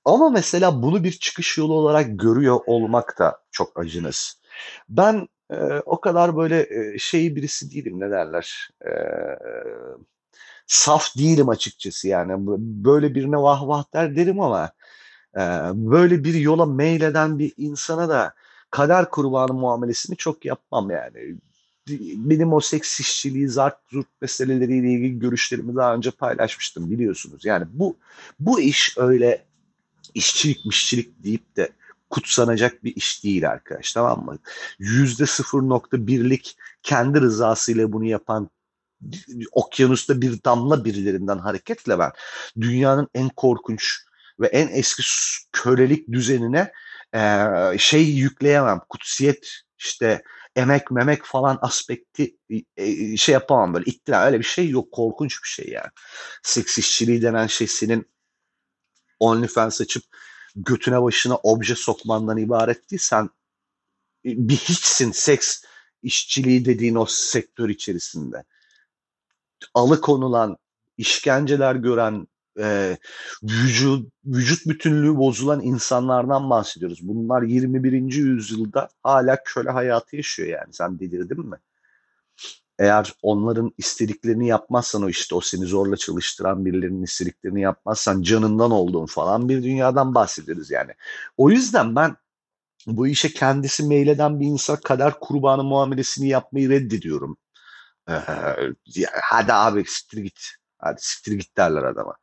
Ama mesela bunu bir çıkış yolu olarak görüyor olmak da çok acınız. Ben e, o kadar böyle e, şey birisi değilim ne derler. E, saf değilim açıkçası yani. Böyle birine vah vah der derim ama e, böyle bir yola meyleden bir insana da kader kurbanı muamelesini çok yapmam yani. Benim o seks işçiliği, zart zurt meseleleriyle ilgili görüşlerimi daha önce paylaşmıştım biliyorsunuz. Yani bu bu iş öyle işçilik mişçilik deyip de kutsanacak bir iş değil arkadaş tamam mı? %0.1'lik kendi rızasıyla bunu yapan okyanusta bir damla birilerinden hareketle ben dünyanın en korkunç ve en eski kölelik düzenine e, şey yükleyemem. Kutsiyet işte emek memek falan aspekti e, şey yapamam böyle ittira öyle bir şey yok korkunç bir şey yani. Seks işçiliği denen şey senin OnlyFans açıp götüne başına obje sokmandan ibaret değil. Sen bir hiçsin seks işçiliği dediğin o sektör içerisinde. Alıkonulan, işkenceler gören, e, vücut, vücut bütünlüğü bozulan insanlardan bahsediyoruz. Bunlar 21. yüzyılda hala köle hayatı yaşıyor yani. Sen delirdin mi? Eğer onların istediklerini yapmazsan o işte o seni zorla çalıştıran birilerinin istediklerini yapmazsan canından olduğun falan bir dünyadan bahsediyoruz yani. O yüzden ben bu işe kendisi meyleden bir insan kadar kurbanı muamelesini yapmayı reddediyorum. Ee, hadi abi siktir git. Hadi siktir git derler adama.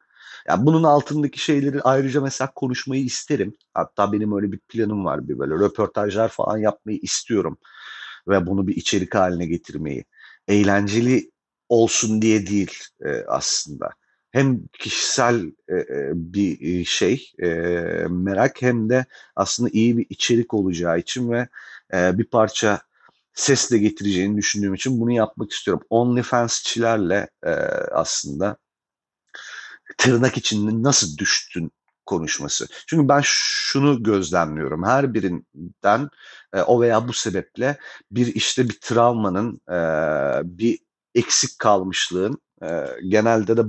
Yani bunun altındaki şeyleri ayrıca mesela konuşmayı isterim. Hatta benim öyle bir planım var bir böyle röportajlar falan yapmayı istiyorum. Ve bunu bir içerik haline getirmeyi. Eğlenceli olsun diye değil e, aslında. Hem kişisel e, e bir şey e, merak hem de aslında iyi bir içerik olacağı için ve e, bir parça ses de getireceğini düşündüğüm için bunu yapmak istiyorum. OnlyFans'çilerle e, aslında tırnak içinde nasıl düştün konuşması. Çünkü ben şunu gözlemliyorum. Her birinden e, o veya bu sebeple bir işte bir travmanın, e, bir eksik kalmışlığın, e, genelde de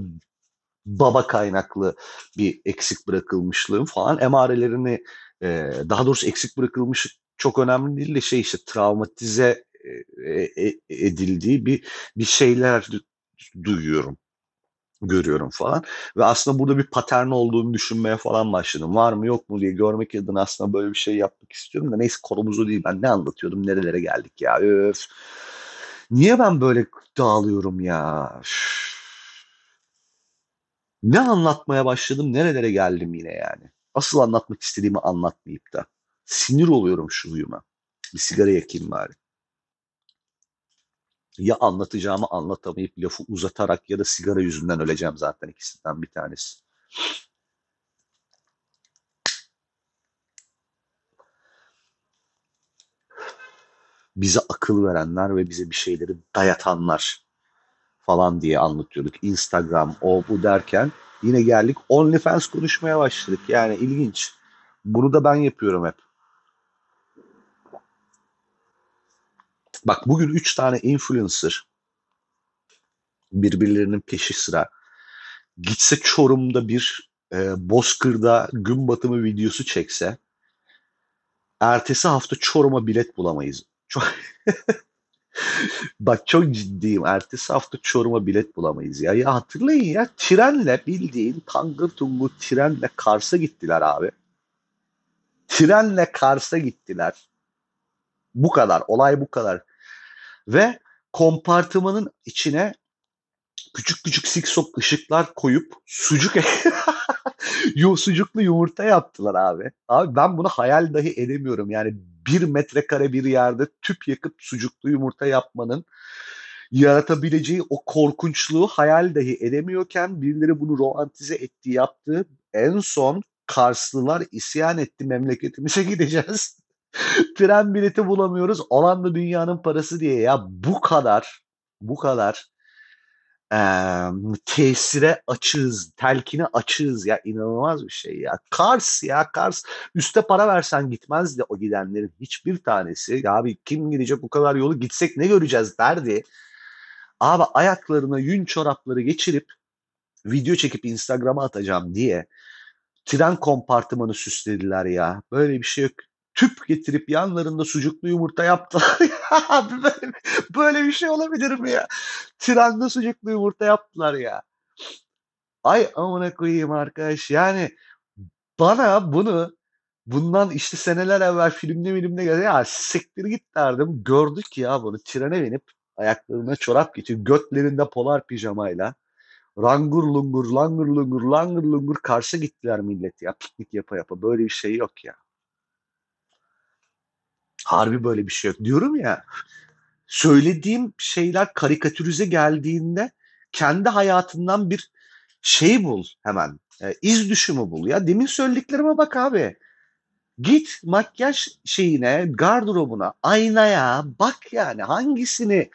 baba kaynaklı bir eksik bırakılmışlığın falan emarelerini, e, daha doğrusu eksik bırakılmış çok önemli değil de şey işte travmatize e, e, edildiği bir bir şeyler duyuyorum görüyorum falan. Ve aslında burada bir patern olduğunu düşünmeye falan başladım. Var mı yok mu diye görmek adına aslında böyle bir şey yapmak istiyorum da neyse konumuz değil. Ben ne anlatıyordum nerelere geldik ya öf. Niye ben böyle dağılıyorum ya? Ne anlatmaya başladım nerelere geldim yine yani. Asıl anlatmak istediğimi anlatmayıp da. Sinir oluyorum şu huyuma. Bir sigara yakayım bari ya anlatacağımı anlatamayıp lafı uzatarak ya da sigara yüzünden öleceğim zaten ikisinden bir tanesi. Bize akıl verenler ve bize bir şeyleri dayatanlar falan diye anlatıyorduk. Instagram, o bu derken yine geldik OnlyFans konuşmaya başladık. Yani ilginç. Bunu da ben yapıyorum hep. Bak bugün 3 tane influencer birbirlerinin peşi sıra gitse Çorum'da bir e, Bozkır'da gün batımı videosu çekse ertesi hafta Çorum'a bilet bulamayız. Çok Bak çok ciddiyim. Ertesi hafta Çorum'a bilet bulamayız ya. Ya hatırlayın ya trenle bildiğin tangır tungur trenle Kars'a gittiler abi. Trenle Kars'a gittiler. Bu kadar. Olay bu kadar ve kompartımanın içine küçük küçük siksok ışıklar koyup sucuk sucuklu yumurta yaptılar abi. Abi ben bunu hayal dahi edemiyorum. Yani bir metrekare bir yerde tüp yakıp sucuklu yumurta yapmanın yaratabileceği o korkunçluğu hayal dahi edemiyorken birileri bunu romantize etti yaptı. En son Karslılar isyan etti memleketimize gideceğiz. Tren bileti bulamıyoruz. Olan da dünyanın parası diye ya bu kadar bu kadar e, tesire açığız, telkine açığız ya inanılmaz bir şey ya. Kars ya Kars üste para versen gitmezdi o gidenlerin hiçbir tanesi. Ya abi kim gidecek bu kadar yolu gitsek ne göreceğiz derdi. Abi ayaklarına yün çorapları geçirip video çekip Instagram'a atacağım diye tren kompartımanı süslediler ya. Böyle bir şey yok tüp getirip yanlarında sucuklu yumurta yaptılar. böyle, böyle bir şey olabilir mi ya? Trende sucuklu yumurta yaptılar ya. Ay amına koyayım arkadaş. Yani bana bunu bundan işte seneler evvel filmde filmde geldi. Ya siktir git derdim. Gördük ya bunu trene binip ayaklarına çorap geçiyor. Götlerinde polar pijamayla. Rangur lungur, langur lungur, langur lungur karşı gittiler millet ya. Piknik yapa yapa. Böyle bir şey yok ya. Harbi böyle bir şey yok. Diyorum ya söylediğim şeyler karikatürize geldiğinde kendi hayatından bir şey bul hemen. E, iz düşümü bul ya. Demin söylediklerime bak abi. Git makyaj şeyine, gardırobuna, aynaya bak yani hangisini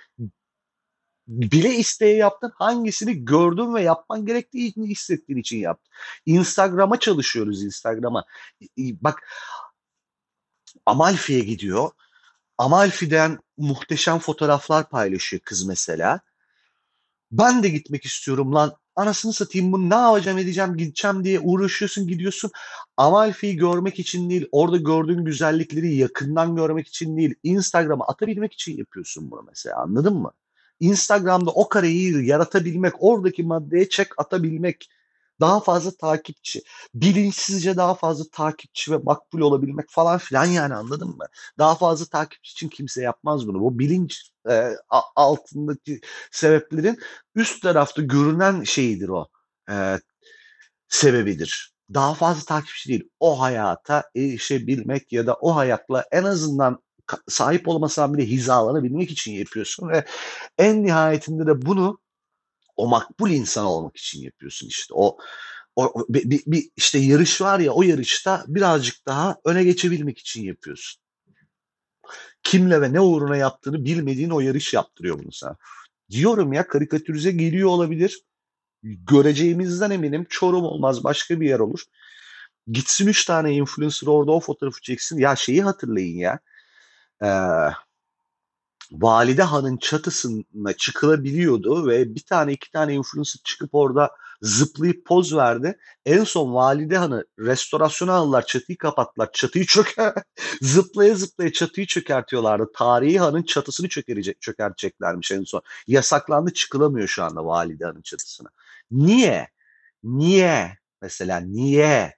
bile isteye yaptın, hangisini gördün ve yapman gerektiğini hissettiğin için yaptın. Instagram'a çalışıyoruz Instagram'a. Bak Amalfi'ye gidiyor. Amalfi'den muhteşem fotoğraflar paylaşıyor kız mesela. Ben de gitmek istiyorum lan. Anasını satayım bunu ne yapacağım edeceğim gideceğim diye uğraşıyorsun gidiyorsun. Amalfi'yi görmek için değil, orada gördüğün güzellikleri yakından görmek için değil, Instagram'a atabilmek için yapıyorsun bunu mesela anladın mı? Instagram'da o kareyi yaratabilmek, oradaki maddeye çek atabilmek, daha fazla takipçi, bilinçsizce daha fazla takipçi ve makbul olabilmek falan filan yani anladın mı? Daha fazla takipçi için kimse yapmaz bunu. Bu bilinç e, altındaki sebeplerin üst tarafta görünen şeyidir o. E, sebebidir. Daha fazla takipçi değil. O hayata erişebilmek ya da o hayatla en azından sahip olmasan bile hizalanabilmek için yapıyorsun ve en nihayetinde de bunu o makbul insan olmak için yapıyorsun işte. O, o bir, bir, işte yarış var ya o yarışta birazcık daha öne geçebilmek için yapıyorsun. Kimle ve ne uğruna yaptığını bilmediğin o yarış yaptırıyor bunu sana. Diyorum ya karikatürize geliyor olabilir. Göreceğimizden eminim. Çorum olmaz başka bir yer olur. Gitsin üç tane influencer orada o fotoğrafı çeksin. Ya şeyi hatırlayın ya. Ee, Valide Han'ın çatısına çıkılabiliyordu ve bir tane iki tane influencer çıkıp orada zıplayıp poz verdi. En son Valide Han'ı restorasyona aldılar, çatıyı kapattılar. Çatıyı çöker, zıplaya zıplaya çatıyı çökertiyorlardı. Tarihi Han'ın çatısını çökerecek, çökerteceklermiş en son. Yasaklandı, çıkılamıyor şu anda Valide Han'ın çatısına. Niye? Niye? Mesela niye?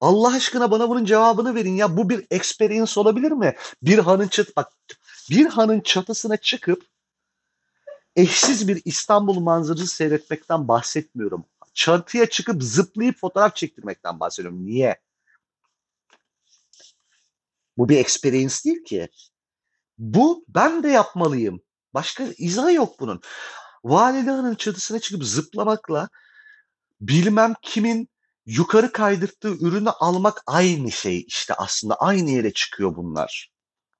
Allah aşkına bana bunun cevabını verin ya. Bu bir experience olabilir mi? Bir hanın çat bak bir hanın çatısına çıkıp eşsiz bir İstanbul manzarası seyretmekten bahsetmiyorum. Çatıya çıkıp zıplayıp fotoğraf çektirmekten bahsediyorum. Niye? Bu bir experience değil ki. Bu ben de yapmalıyım. Başka izah yok bunun. Valide Han'ın çatısına çıkıp zıplamakla bilmem kimin yukarı kaydırttığı ürünü almak aynı şey işte aslında aynı yere çıkıyor bunlar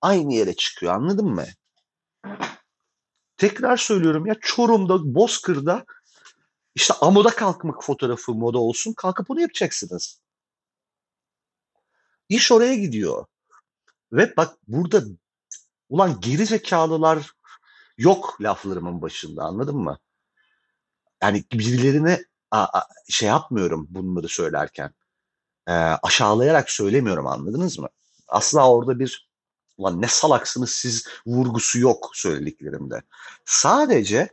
aynı yere çıkıyor anladın mı? Tekrar söylüyorum ya Çorum'da, Bozkır'da işte amuda kalkmak fotoğrafı moda olsun. Kalkıp onu yapacaksınız. İş oraya gidiyor. Ve bak burada ulan geri zekalılar yok laflarımın başında anladın mı? Yani birilerine a, a, şey yapmıyorum bunları söylerken. E, aşağılayarak söylemiyorum anladınız mı? Asla orada bir ulan ne salaksınız siz vurgusu yok söylediklerimde. Sadece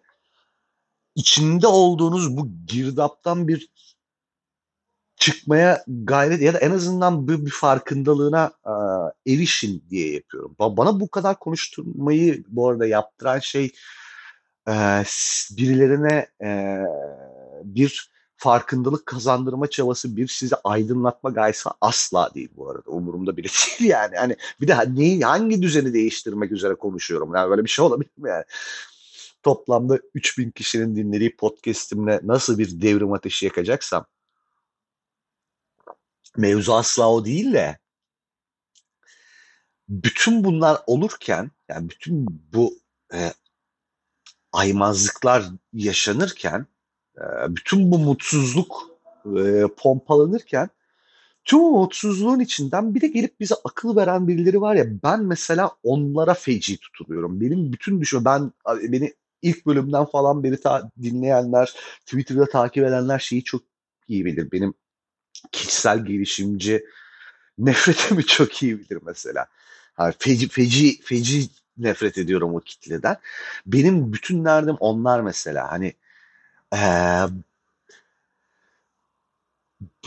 içinde olduğunuz bu girdaptan bir çıkmaya gayret ya da en azından bir, bir farkındalığına e, erişin diye yapıyorum. Bana bu kadar konuşturmayı bu arada yaptıran şey e, birilerine e, bir farkındalık kazandırma çabası bir sizi aydınlatma gayesi asla değil bu arada. Umurumda bile değil yani. Hani bir de neyi, hangi düzeni değiştirmek üzere konuşuyorum. Yani böyle bir şey olabilir mi yani? Toplamda 3000 kişinin dinlediği podcast'imle nasıl bir devrim ateşi yakacaksam mevzu asla o değil de bütün bunlar olurken yani bütün bu e, aymazlıklar yaşanırken bütün bu mutsuzluk e, pompalanırken tüm o mutsuzluğun içinden bir de gelip bize akıl veren birileri var ya ben mesela onlara feci tutuluyorum. Benim bütün düşünme ben beni ilk bölümden falan beri ta, dinleyenler, Twitter'da takip edenler şeyi çok iyi bilir. Benim kişisel gelişimci nefretimi çok iyi bilir mesela. Yani feci, feci, feci nefret ediyorum o kitleden. Benim bütün derdim onlar mesela. Hani Eee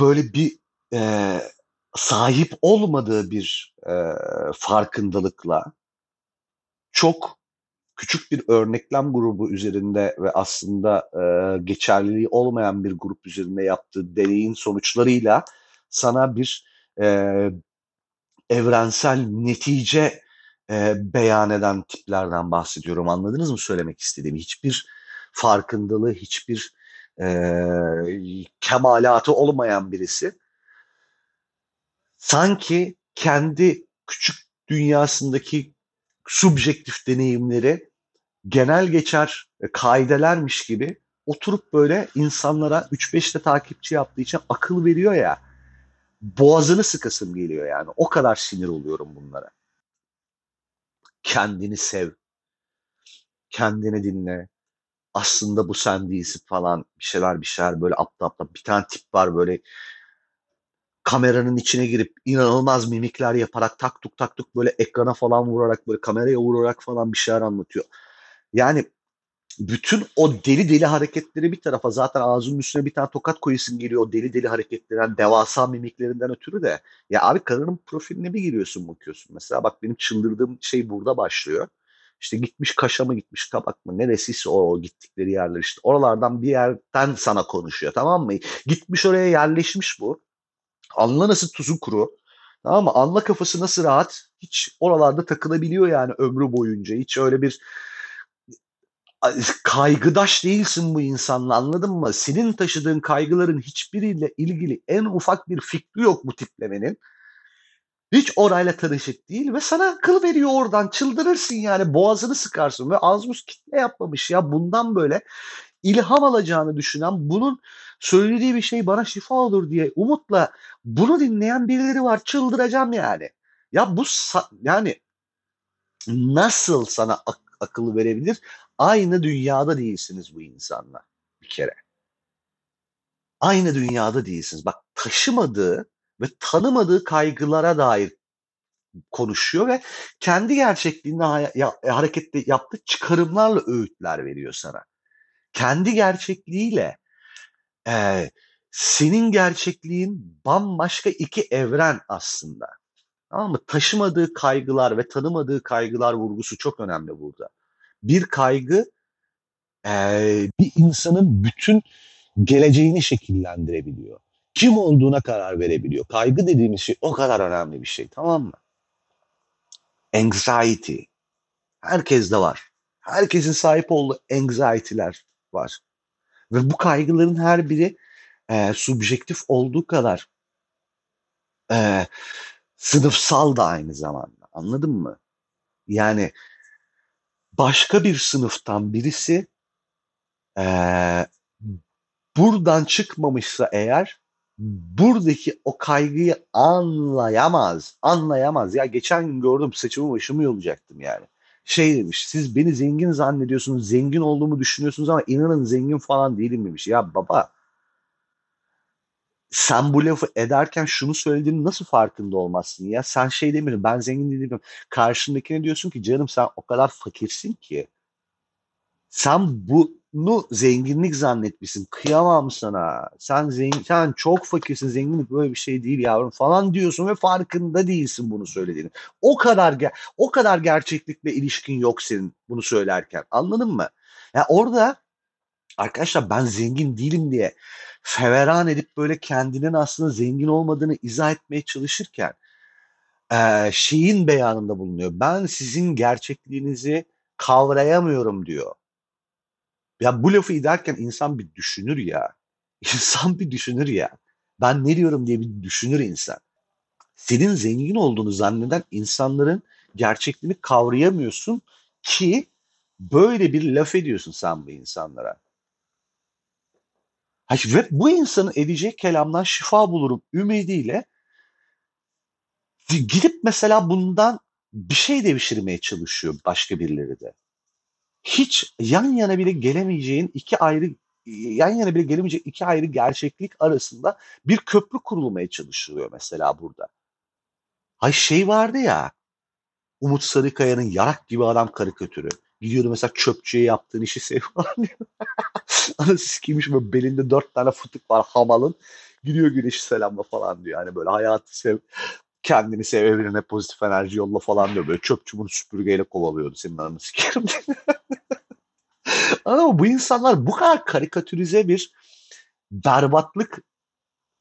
böyle bir, eee, sahip olmadığı bir, eee, farkındalıkla çok küçük bir örneklem grubu üzerinde ve aslında, eee, geçerliliği olmayan bir grup üzerinde yaptığı deneyin sonuçlarıyla sana bir, eee, evrensel netice e, beyan eden tiplerden bahsediyorum. Anladınız mı söylemek istediğimi? Hiçbir farkındalığı, hiçbir e, kemalatı olmayan birisi sanki kendi küçük dünyasındaki subjektif deneyimleri genel geçer kaidelermiş gibi oturup böyle insanlara 3-5'te takipçi yaptığı için akıl veriyor ya boğazını sıkasım geliyor yani. O kadar sinir oluyorum bunlara. Kendini sev. Kendini dinle. Aslında bu sen değilsin falan bir şeyler bir şeyler böyle aptal aptal. Bir tane tip var böyle kameranın içine girip inanılmaz mimikler yaparak tak tuk tak tuk böyle ekrana falan vurarak böyle kameraya vurarak falan bir şeyler anlatıyor. Yani bütün o deli deli hareketleri bir tarafa zaten ağzının üstüne bir tane tokat koyusun geliyor o deli deli hareketlerinden devasa mimiklerinden ötürü de ya abi kadının profiline bir giriyorsun bakıyorsun mesela bak benim çıldırdığım şey burada başlıyor. İşte gitmiş Kaş'a mı gitmiş Kabak mı neresiyse o, gittikleri yerler işte oralardan bir yerden sana konuşuyor tamam mı? Gitmiş oraya yerleşmiş bu. Anla nasıl tuzu kuru. Tamam mı? Anla kafası nasıl rahat. Hiç oralarda takılabiliyor yani ömrü boyunca. Hiç öyle bir kaygıdaş değilsin bu insanla anladın mı? Senin taşıdığın kaygıların hiçbiriyle ilgili en ufak bir fikri yok bu tiplemenin. Hiç orayla tanışık değil ve sana kıl veriyor oradan çıldırırsın yani boğazını sıkarsın ve Azmus kitle yapmamış ya bundan böyle ilham alacağını düşünen bunun söylediği bir şey bana şifa olur diye umutla bunu dinleyen birileri var çıldıracağım yani. Ya bu yani nasıl sana ak akıl verebilir? Aynı dünyada değilsiniz bu insanla bir kere. Aynı dünyada değilsiniz. Bak taşımadığı ve tanımadığı kaygılara dair konuşuyor ve kendi gerçekliğinde ha- ya- harekette yaptığı çıkarımlarla öğütler veriyor sana. Kendi gerçekliğiyle e, senin gerçekliğin bambaşka iki evren aslında. Tamam? Taşımadığı kaygılar ve tanımadığı kaygılar vurgusu çok önemli burada. Bir kaygı e, bir insanın bütün geleceğini şekillendirebiliyor. Kim olduğuna karar verebiliyor. Kaygı dediğimiz şey o kadar önemli bir şey tamam mı? Anxiety. Herkeste var. Herkesin sahip olduğu anxiety'ler var. Ve bu kaygıların her biri e, subjektif olduğu kadar e, sınıfsal da aynı zamanda. Anladın mı? Yani başka bir sınıftan birisi e, buradan çıkmamışsa eğer buradaki o kaygıyı anlayamaz. Anlayamaz. Ya geçen gün gördüm saçımı başımı yolacaktım yani. Şey demiş siz beni zengin zannediyorsunuz zengin olduğumu düşünüyorsunuz ama inanın zengin falan değilim demiş. Ya baba sen bu lafı ederken şunu söylediğini nasıl farkında olmazsın ya? Sen şey demiyorsun ben zengin değilim. Karşındakine diyorsun ki canım sen o kadar fakirsin ki. Sen bunu zenginlik zannetmişsin. Kıyamam sana. Sen zengin, sen çok fakirsin. Zenginlik böyle bir şey değil yavrum falan diyorsun ve farkında değilsin bunu söylediğini. O kadar o kadar gerçeklikle ilişkin yok senin bunu söylerken. Anladın mı? Ya yani orada arkadaşlar ben zengin değilim diye feveran edip böyle kendinin aslında zengin olmadığını izah etmeye çalışırken şeyin beyanında bulunuyor. Ben sizin gerçekliğinizi kavrayamıyorum diyor. Ya bu lafı ederken insan bir düşünür ya. İnsan bir düşünür ya. Ben ne diyorum diye bir düşünür insan. Senin zengin olduğunu zanneden insanların gerçekliğini kavrayamıyorsun ki böyle bir laf ediyorsun sen bu insanlara. Ve bu insanın edecek kelamdan şifa bulurum ümidiyle gidip mesela bundan bir şey devşirmeye çalışıyor başka birileri de hiç yan yana bile gelemeyeceğin iki ayrı yan yana bile gelemeyecek iki ayrı gerçeklik arasında bir köprü kurulmaya çalışılıyor mesela burada. Hay şey vardı ya Umut Sarıkaya'nın yarak gibi adam karikatürü. Gidiyordu mesela çöpçüye yaptığın işi sev falan diyor. Anası sikiymiş böyle belinde dört tane fıtık var hamalın. Gidiyor güneşi selamla falan diyor. Hani böyle hayatı sev, kendini sev, evrene pozitif enerji yolla falan diyor. Böyle çöpçü bunu süpürgeyle kovalıyordu senin ananı sikerim Ama bu insanlar bu kadar karikatürize bir berbatlık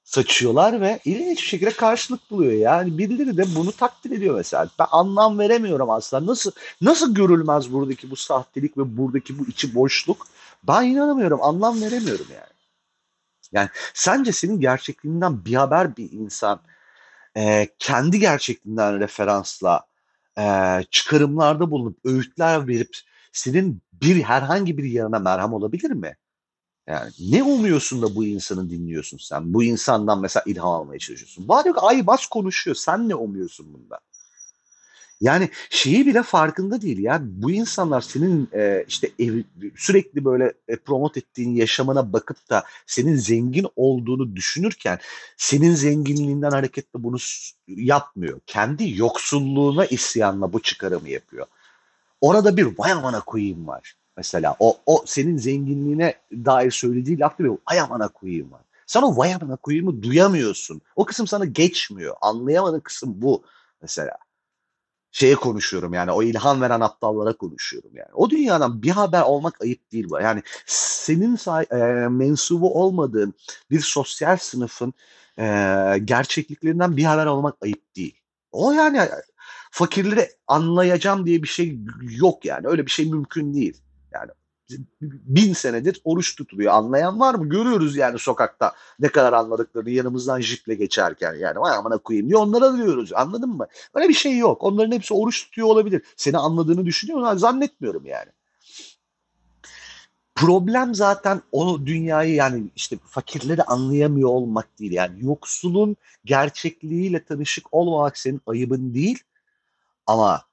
saçıyorlar ve ilginç bir şekilde karşılık buluyor. Yani birileri de bunu takdir ediyor mesela. Ben anlam veremiyorum aslında. Nasıl nasıl görülmez buradaki bu sahtelik ve buradaki bu içi boşluk? Ben inanamıyorum. Anlam veremiyorum yani. Yani sence senin gerçekliğinden bir haber bir insan e, kendi gerçekliğinden referansla e, çıkarımlarda bulunup öğütler verip senin bir herhangi bir yarına merham olabilir mi? Yani ne umuyorsun da bu insanı dinliyorsun sen? Bu insandan mesela ilham almaya çalışıyorsun. Bari yok ay bas konuşuyor. Sen ne umuyorsun bunda? Yani şeyi bile farkında değil ya. Bu insanlar senin e, işte ev, sürekli böyle e, promote ettiğin yaşamına bakıp da senin zengin olduğunu düşünürken senin zenginliğinden hareketle bunu yapmıyor. Kendi yoksulluğuna isyanla bu çıkarımı yapıyor. Orada bir vay amana koyayım var. Mesela o, o senin zenginliğine dair söylediği laf gibi vay amana koyayım var. Sen o vay amana koyayımı duyamıyorsun. O kısım sana geçmiyor. Anlayamadığın kısım bu mesela şeye konuşuyorum yani o ilham veren aptallara konuşuyorum yani. O dünyadan bir haber olmak ayıp değil bu. Yani senin e, mensubu olmadığın bir sosyal sınıfın e, gerçekliklerinden bir haber olmak ayıp değil. O yani fakirleri anlayacağım diye bir şey yok yani. Öyle bir şey mümkün değil. Yani bin senedir oruç tutuluyor. Anlayan var mı? Görüyoruz yani sokakta ne kadar anladıklarını yanımızdan jiple geçerken yani vay amına koyayım diye onlara diyoruz. Anladın mı? Öyle bir şey yok. Onların hepsi oruç tutuyor olabilir. Seni anladığını düşünüyorlar. Zannetmiyorum yani. Problem zaten o dünyayı yani işte fakirleri anlayamıyor olmak değil. Yani yoksulun gerçekliğiyle tanışık olmamak senin ayıbın değil. Ama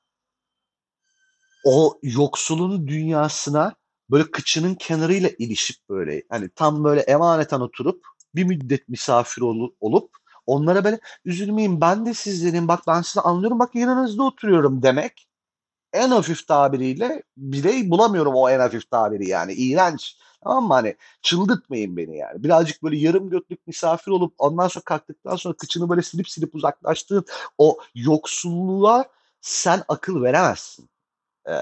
o yoksulun dünyasına böyle kıçının kenarıyla ilişip böyle hani tam böyle emaneten oturup bir müddet misafir ol, olup onlara böyle üzülmeyin ben de sizlerin bak ben sizi anlıyorum bak yanınızda oturuyorum. demek en hafif tabiriyle bile bulamıyorum o en hafif tabiri yani iğrenç. Tamam mı? Hani çıldırtmayın beni yani. Birazcık böyle yarım götlük misafir olup ondan sonra kalktıktan sonra kıçını böyle silip silip uzaklaştığın o yoksulluğa sen akıl veremezsin e,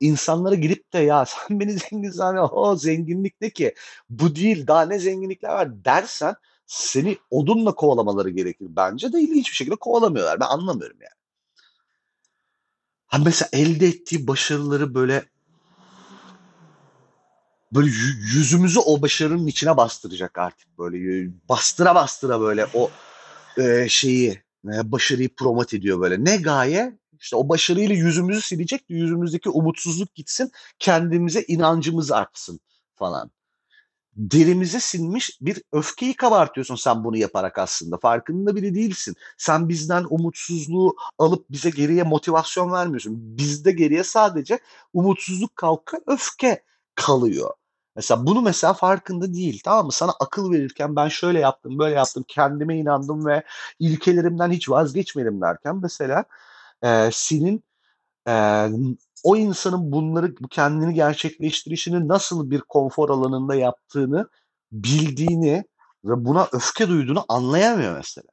insanlara gidip de ya sen beni zengin zannediyorsun o zenginlik ne ki bu değil daha ne zenginlikler var dersen seni odunla kovalamaları gerekir bence de hiçbir şekilde kovalamıyorlar ben anlamıyorum yani. Ha mesela elde ettiği başarıları böyle böyle yüzümüzü o başarının içine bastıracak artık böyle bastıra bastıra böyle o e, şeyi başarıyı promote ediyor böyle. Ne gaye? İşte o başarıyla yüzümüzü silecek, yüzümüzdeki umutsuzluk gitsin, kendimize inancımız artsın falan. Derimize sinmiş bir öfkeyi kabartıyorsun sen bunu yaparak aslında. Farkında bile değilsin. Sen bizden umutsuzluğu alıp bize geriye motivasyon vermiyorsun. Bizde geriye sadece umutsuzluk kalkıyor, öfke kalıyor. Mesela bunu mesela farkında değil tamam mı? Sana akıl verirken ben şöyle yaptım, böyle yaptım, kendime inandım ve ilkelerimden hiç vazgeçmedim derken mesela e, senin e, o insanın bunları bu kendini gerçekleştirişini nasıl bir konfor alanında yaptığını bildiğini ve buna öfke duyduğunu anlayamıyor mesela.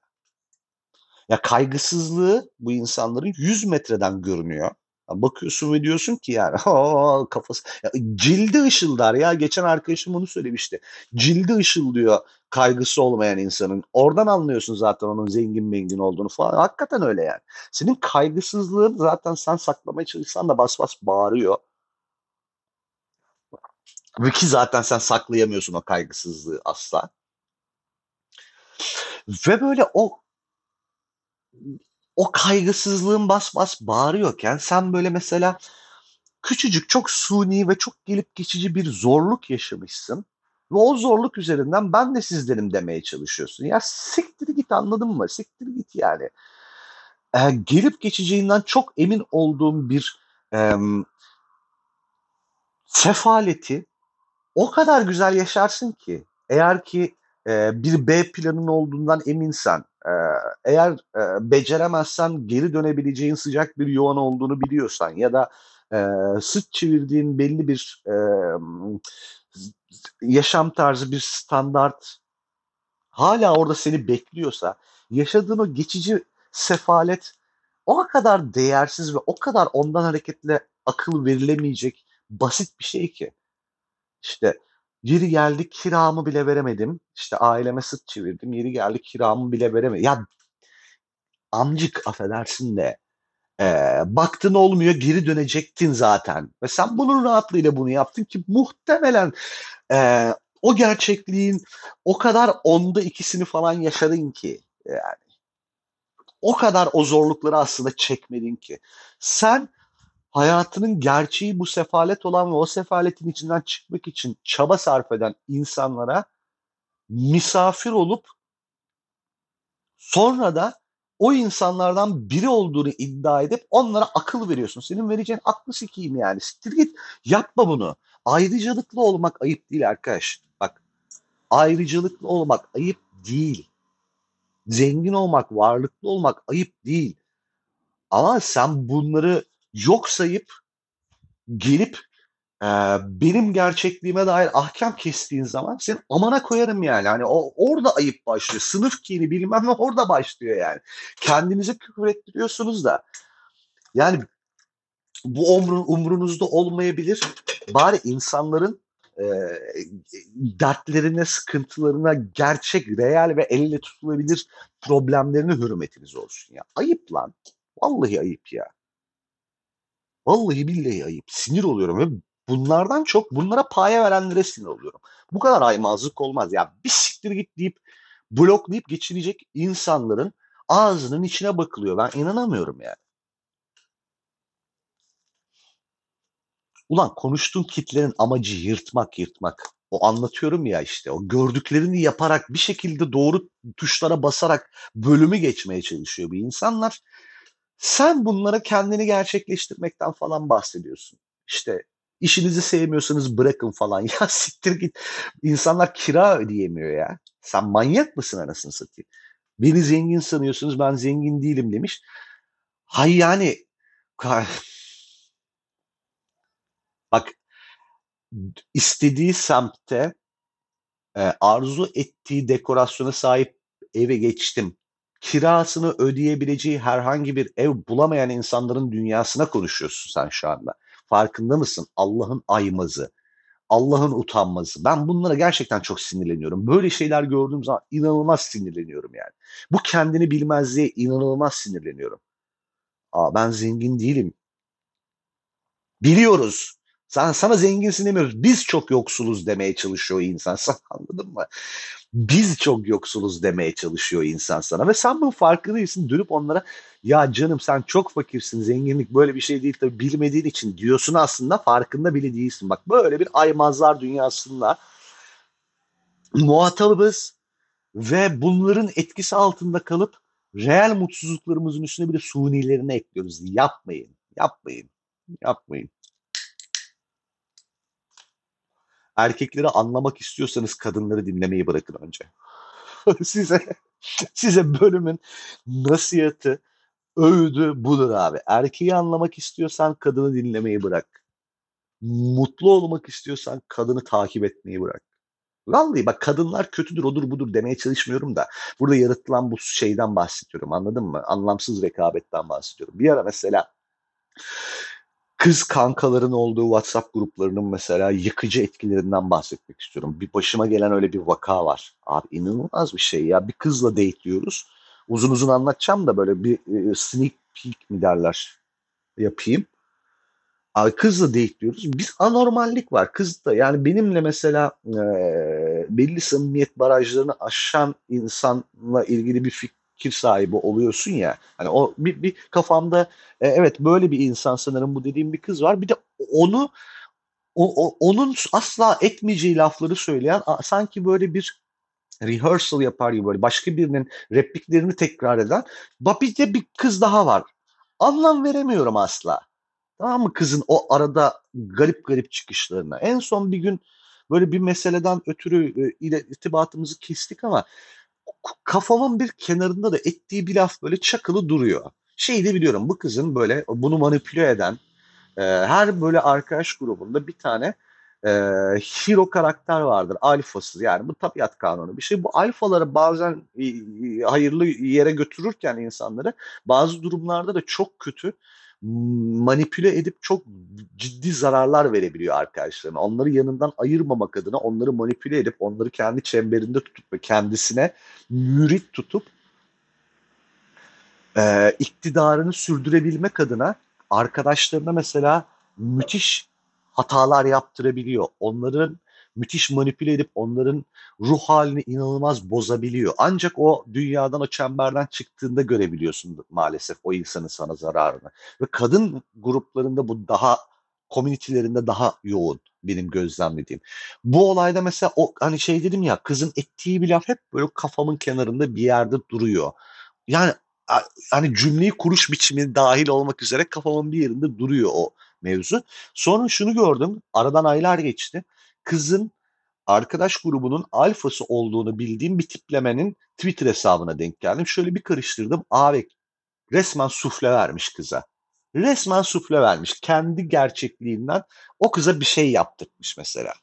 Ya kaygısızlığı bu insanların 100 metreden görünüyor. Bakıyorsun ve diyorsun ki yani o kafası ya, cildi ışıldar ya geçen arkadaşım onu söylemişti. Cildi ışıldıyor kaygısı olmayan insanın. Oradan anlıyorsun zaten onun zengin mengin olduğunu falan. Hakikaten öyle yani. Senin kaygısızlığın zaten sen saklamaya çalışsan da bas bas bağırıyor. Ve ki zaten sen saklayamıyorsun o kaygısızlığı asla. Ve böyle o o kaygısızlığın bas bas bağırıyorken sen böyle mesela küçücük çok suni ve çok gelip geçici bir zorluk yaşamışsın. Ve o zorluk üzerinden ben de sizlerim demeye çalışıyorsun. Ya siktir git anladın mı? Siktir git yani. Ee, gelip geçeceğinden çok emin olduğum bir e, sefaleti o kadar güzel yaşarsın ki eğer ki bir B planın olduğundan eminsen, eğer beceremezsen geri dönebileceğin sıcak bir yuvan olduğunu biliyorsan ya da e, sırt çevirdiğin belli bir yaşam tarzı, bir standart hala orada seni bekliyorsa, yaşadığın o geçici sefalet o kadar değersiz ve o kadar ondan hareketle akıl verilemeyecek basit bir şey ki. İşte Yeri geldi kiramı bile veremedim. İşte aileme sırt çevirdim. Yeri geldi kiramı bile veremedim. Ya amcık affedersin de ee, baktın olmuyor geri dönecektin zaten. Ve sen bunun rahatlığıyla bunu yaptın ki muhtemelen e, o gerçekliğin o kadar onda ikisini falan yaşadın ki yani o kadar o zorlukları aslında çekmedin ki. Sen hayatının gerçeği bu sefalet olan ve o sefaletin içinden çıkmak için çaba sarf eden insanlara misafir olup sonra da o insanlardan biri olduğunu iddia edip onlara akıl veriyorsun. Senin vereceğin aklı sikiyim yani. Siktir git yapma bunu. Ayrıcalıklı olmak ayıp değil arkadaş. Bak ayrıcalıklı olmak ayıp değil. Zengin olmak, varlıklı olmak ayıp değil. Ama sen bunları yok sayıp gelip e, benim gerçekliğime dair ahkam kestiğin zaman sen amana koyarım yani. Hani o orada ayıp başlıyor. Sınıf kini bilmem ne orada başlıyor yani. Kendinize küfür ettiriyorsunuz da. Yani bu umrun, umrunuzda olmayabilir. Bari insanların e, dertlerine, sıkıntılarına gerçek, real ve elle tutulabilir problemlerine hürmetiniz olsun ya. Ayıp lan. Vallahi ayıp ya. Vallahi billahi ayıp. Sinir oluyorum ve bunlardan çok bunlara paya verenlere sinir oluyorum. Bu kadar aymazlık olmaz. Ya bir siktir git deyip bloklayıp geçirecek insanların ağzının içine bakılıyor. Ben inanamıyorum yani. Ulan konuştuğun kitlerin amacı yırtmak yırtmak. O anlatıyorum ya işte o gördüklerini yaparak bir şekilde doğru tuşlara basarak bölümü geçmeye çalışıyor bir insanlar. Sen bunlara kendini gerçekleştirmekten falan bahsediyorsun. İşte işinizi sevmiyorsanız bırakın falan. Ya siktir git. İnsanlar kira ödeyemiyor ya. Sen manyak mısın anasını satayım? Beni zengin sanıyorsunuz ben zengin değilim demiş. Hay yani bak istediği semtte e, arzu ettiği dekorasyona sahip eve geçtim kirasını ödeyebileceği herhangi bir ev bulamayan insanların dünyasına konuşuyorsun sen şu anda. Farkında mısın? Allah'ın aymazı, Allah'ın utanmazı. Ben bunlara gerçekten çok sinirleniyorum. Böyle şeyler gördüğüm zaman inanılmaz sinirleniyorum yani. Bu kendini bilmezliğe inanılmaz sinirleniyorum. Aa, ben zengin değilim. Biliyoruz. Sen, sana zenginsin demiyoruz. Biz çok yoksuluz demeye çalışıyor insan. Sen anladın mı? Biz çok yoksuluz demeye çalışıyor insan sana. Ve sen bunun farkında değilsin. Dönüp onlara ya canım sen çok fakirsin. Zenginlik böyle bir şey değil tabii bilmediğin için diyorsun aslında farkında bile değilsin. Bak böyle bir aymazlar dünyasında muhatabız ve bunların etkisi altında kalıp reel mutsuzluklarımızın üstüne bir de sunilerini ekliyoruz. Yapmayın, yapmayın, yapmayın. Erkekleri anlamak istiyorsanız kadınları dinlemeyi bırakın önce. size size bölümün nasihatı, öğüdü budur abi. Erkeği anlamak istiyorsan kadını dinlemeyi bırak. Mutlu olmak istiyorsan kadını takip etmeyi bırak. Vallahi bak kadınlar kötüdür odur budur demeye çalışmıyorum da burada yaratılan bu şeyden bahsediyorum anladın mı? Anlamsız rekabetten bahsediyorum. Bir ara mesela kız kankaların olduğu WhatsApp gruplarının mesela yıkıcı etkilerinden bahsetmek istiyorum. Bir başıma gelen öyle bir vaka var. Abi inanılmaz bir şey ya. Bir kızla dateliyoruz. Uzun uzun anlatacağım da böyle bir e, sneak peek mi derler yapayım. Abi kızla dateliyoruz. Bir anormallik var kızda. Yani benimle mesela e, belli samimiyet barajlarını aşan insanla ilgili bir fikir fikir sahibi oluyorsun ya. Hani o bir, bir kafamda e, evet böyle bir insan sanırım bu dediğim bir kız var. Bir de onu o, o, onun asla etmeyeceği lafları söyleyen sanki böyle bir rehearsal yapar gibi böyle başka birinin repliklerini tekrar eden bir de bir kız daha var. Anlam veremiyorum asla. Tamam mı kızın o arada garip garip çıkışlarına. En son bir gün böyle bir meseleden ötürü e, irtibatımızı kestik ama kafamın bir kenarında da ettiği bir laf böyle çakılı duruyor. Şeyi de biliyorum bu kızın böyle bunu manipüle eden e, her böyle arkadaş grubunda bir tane e, hero karakter vardır. Alfasız yani bu tabiat kanunu bir şey. Bu alfaları bazen e, hayırlı yere götürürken insanları bazı durumlarda da çok kötü manipüle edip çok ciddi zararlar verebiliyor arkadaşlarına. Onları yanından ayırmamak adına onları manipüle edip onları kendi çemberinde tutup ve kendisine mürit tutup e, iktidarını sürdürebilmek adına arkadaşlarına mesela müthiş hatalar yaptırabiliyor. Onların müthiş manipüle edip onların ruh halini inanılmaz bozabiliyor. Ancak o dünyadan o çemberden çıktığında görebiliyorsun maalesef o insanın sana zararını. Ve kadın gruplarında bu daha komünitelerinde daha yoğun benim gözlemlediğim. Bu olayda mesela o hani şey dedim ya kızın ettiği bir laf hep böyle kafamın kenarında bir yerde duruyor. Yani hani cümleyi kuruş biçimi dahil olmak üzere kafamın bir yerinde duruyor o mevzu. Sonra şunu gördüm. Aradan aylar geçti. Kızın arkadaş grubunun alfası olduğunu bildiğim bir tiplemenin Twitter hesabına denk geldim. Şöyle bir karıştırdım. Abi resmen sufle vermiş kıza. Resmen sufle vermiş. Kendi gerçekliğinden o kıza bir şey yaptırmış mesela.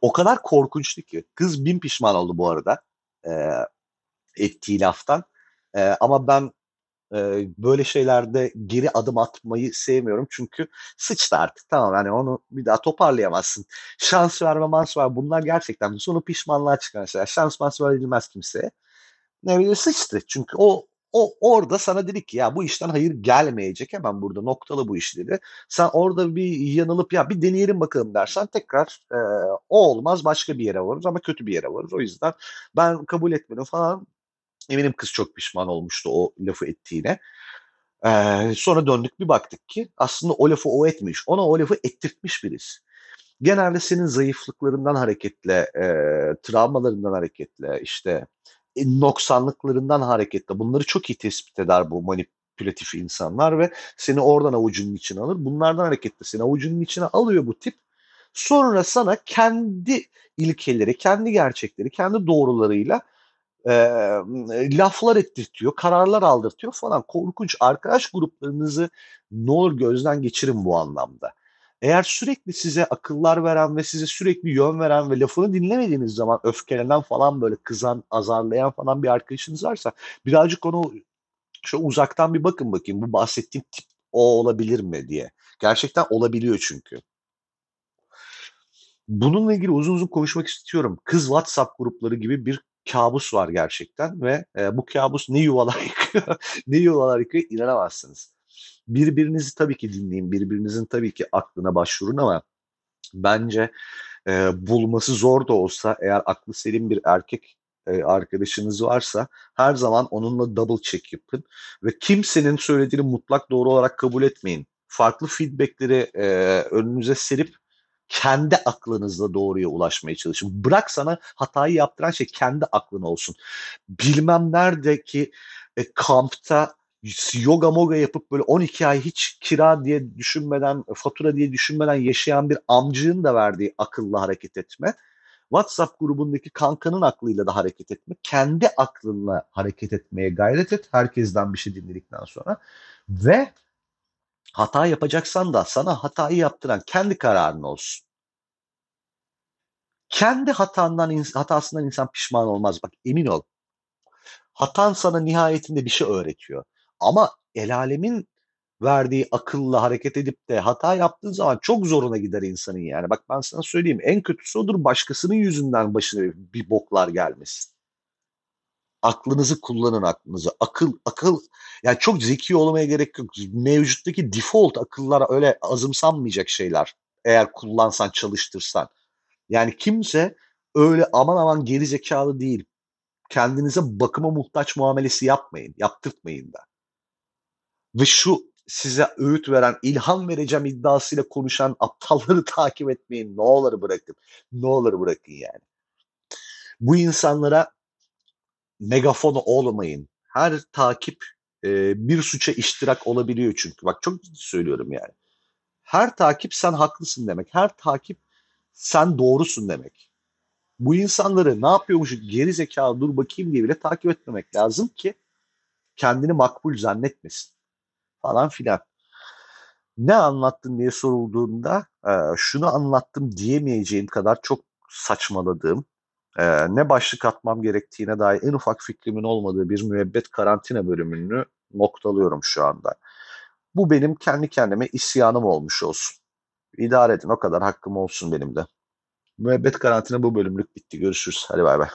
O kadar korkunçtu ki. Kız bin pişman oldu bu arada. Ee, ettiği laftan. E, ama ben böyle şeylerde geri adım atmayı sevmiyorum çünkü sıçtı artık tamam yani onu bir daha toparlayamazsın. Şans verme mans var bunlar gerçekten sonu pişmanlığa çıkan şeyler. Şans mans verilmez kimseye. Ne bileyim sıçtı çünkü o o orada sana dedi ki ya bu işten hayır gelmeyecek hemen burada noktalı bu iş dedi. Sen orada bir yanılıp ya bir deneyelim bakalım dersen tekrar e, o olmaz başka bir yere varırız ama kötü bir yere varırız. O yüzden ben kabul etmedim falan Eminim kız çok pişman olmuştu o lafı ettiğine. Ee, sonra döndük bir baktık ki aslında o lafı o etmiş. Ona o lafı ettirtmiş birisi. Genelde senin zayıflıklarından hareketle, e, travmalarından hareketle, işte e, noksanlıklarından hareketle bunları çok iyi tespit eder bu manipülatif insanlar ve seni oradan avucunun içine alır. Bunlardan hareketle seni avucunun içine alıyor bu tip. Sonra sana kendi ilkeleri, kendi gerçekleri, kendi doğrularıyla e, laflar ettirtiyor, kararlar aldırtıyor falan. Korkunç. Arkadaş gruplarınızı ne olur gözden geçirin bu anlamda. Eğer sürekli size akıllar veren ve size sürekli yön veren ve lafını dinlemediğiniz zaman öfkelenen falan böyle kızan, azarlayan falan bir arkadaşınız varsa birazcık onu şu uzaktan bir bakın bakayım bu bahsettiğim tip o olabilir mi diye. Gerçekten olabiliyor çünkü. Bununla ilgili uzun uzun konuşmak istiyorum. Kız WhatsApp grupları gibi bir kabus var gerçekten ve e, bu kabus ne yuvalar yıkıyor, ne yuvalar yıkıyor inanamazsınız. Birbirinizi tabii ki dinleyin, birbirinizin tabii ki aklına başvurun ama bence e, bulması zor da olsa eğer aklı selim bir erkek e, arkadaşınız varsa her zaman onunla double check yapın ve kimsenin söylediğini mutlak doğru olarak kabul etmeyin. Farklı feedbackleri e, önünüze serip kendi aklınızla doğruya ulaşmaya çalışın. Bırak sana hatayı yaptıran şey kendi aklın olsun. Bilmem neredeki e, kampta yoga moga yapıp böyle 12 ay hiç kira diye düşünmeden, fatura diye düşünmeden yaşayan bir amcığın da verdiği akılla hareket etme. WhatsApp grubundaki kankanın aklıyla da hareket etme. Kendi aklınla hareket etmeye gayret et. Herkesten bir şey dinledikten sonra. Ve hata yapacaksan da sana hatayı yaptıran kendi kararın olsun. Kendi hatandan, hatasından insan pişman olmaz. Bak emin ol. Hatan sana nihayetinde bir şey öğretiyor. Ama el alemin verdiği akılla hareket edip de hata yaptığın zaman çok zoruna gider insanın yani. Bak ben sana söyleyeyim en kötüsü odur başkasının yüzünden başına bir boklar gelmesin. Aklınızı kullanın aklınızı. Akıl akıl yani çok zeki olmaya gerek yok. Mevcuttaki default akıllar öyle azımsanmayacak şeyler. Eğer kullansan, çalıştırsan. Yani kimse öyle aman aman geri zekalı değil. Kendinize bakıma muhtaç muamelesi yapmayın. Yaptırtmayın da. Ve şu size öğüt veren, ilham vereceğim iddiasıyla konuşan aptalları takip etmeyin. Ne olur bırakın. Ne olur bırakın yani. Bu insanlara megafonu olmayın. Her takip e, bir suça iştirak olabiliyor çünkü. Bak çok ciddi söylüyorum yani. Her takip sen haklısın demek. Her takip sen doğrusun demek. Bu insanları ne yapıyormuş geri zekalı dur bakayım diye bile takip etmemek lazım ki kendini makbul zannetmesin falan filan. Ne anlattın diye sorulduğunda e, şunu anlattım diyemeyeceğim kadar çok saçmaladığım, e, ne başlık atmam gerektiğine dair en ufak fikrimin olmadığı bir müebbet karantina bölümünü Noktalıyorum şu anda. Bu benim kendi kendime isyanım olmuş olsun. İdare edin o kadar hakkım olsun benim de. Müebbet karantina bu bölümlük bitti. Görüşürüz. Hadi bay bay.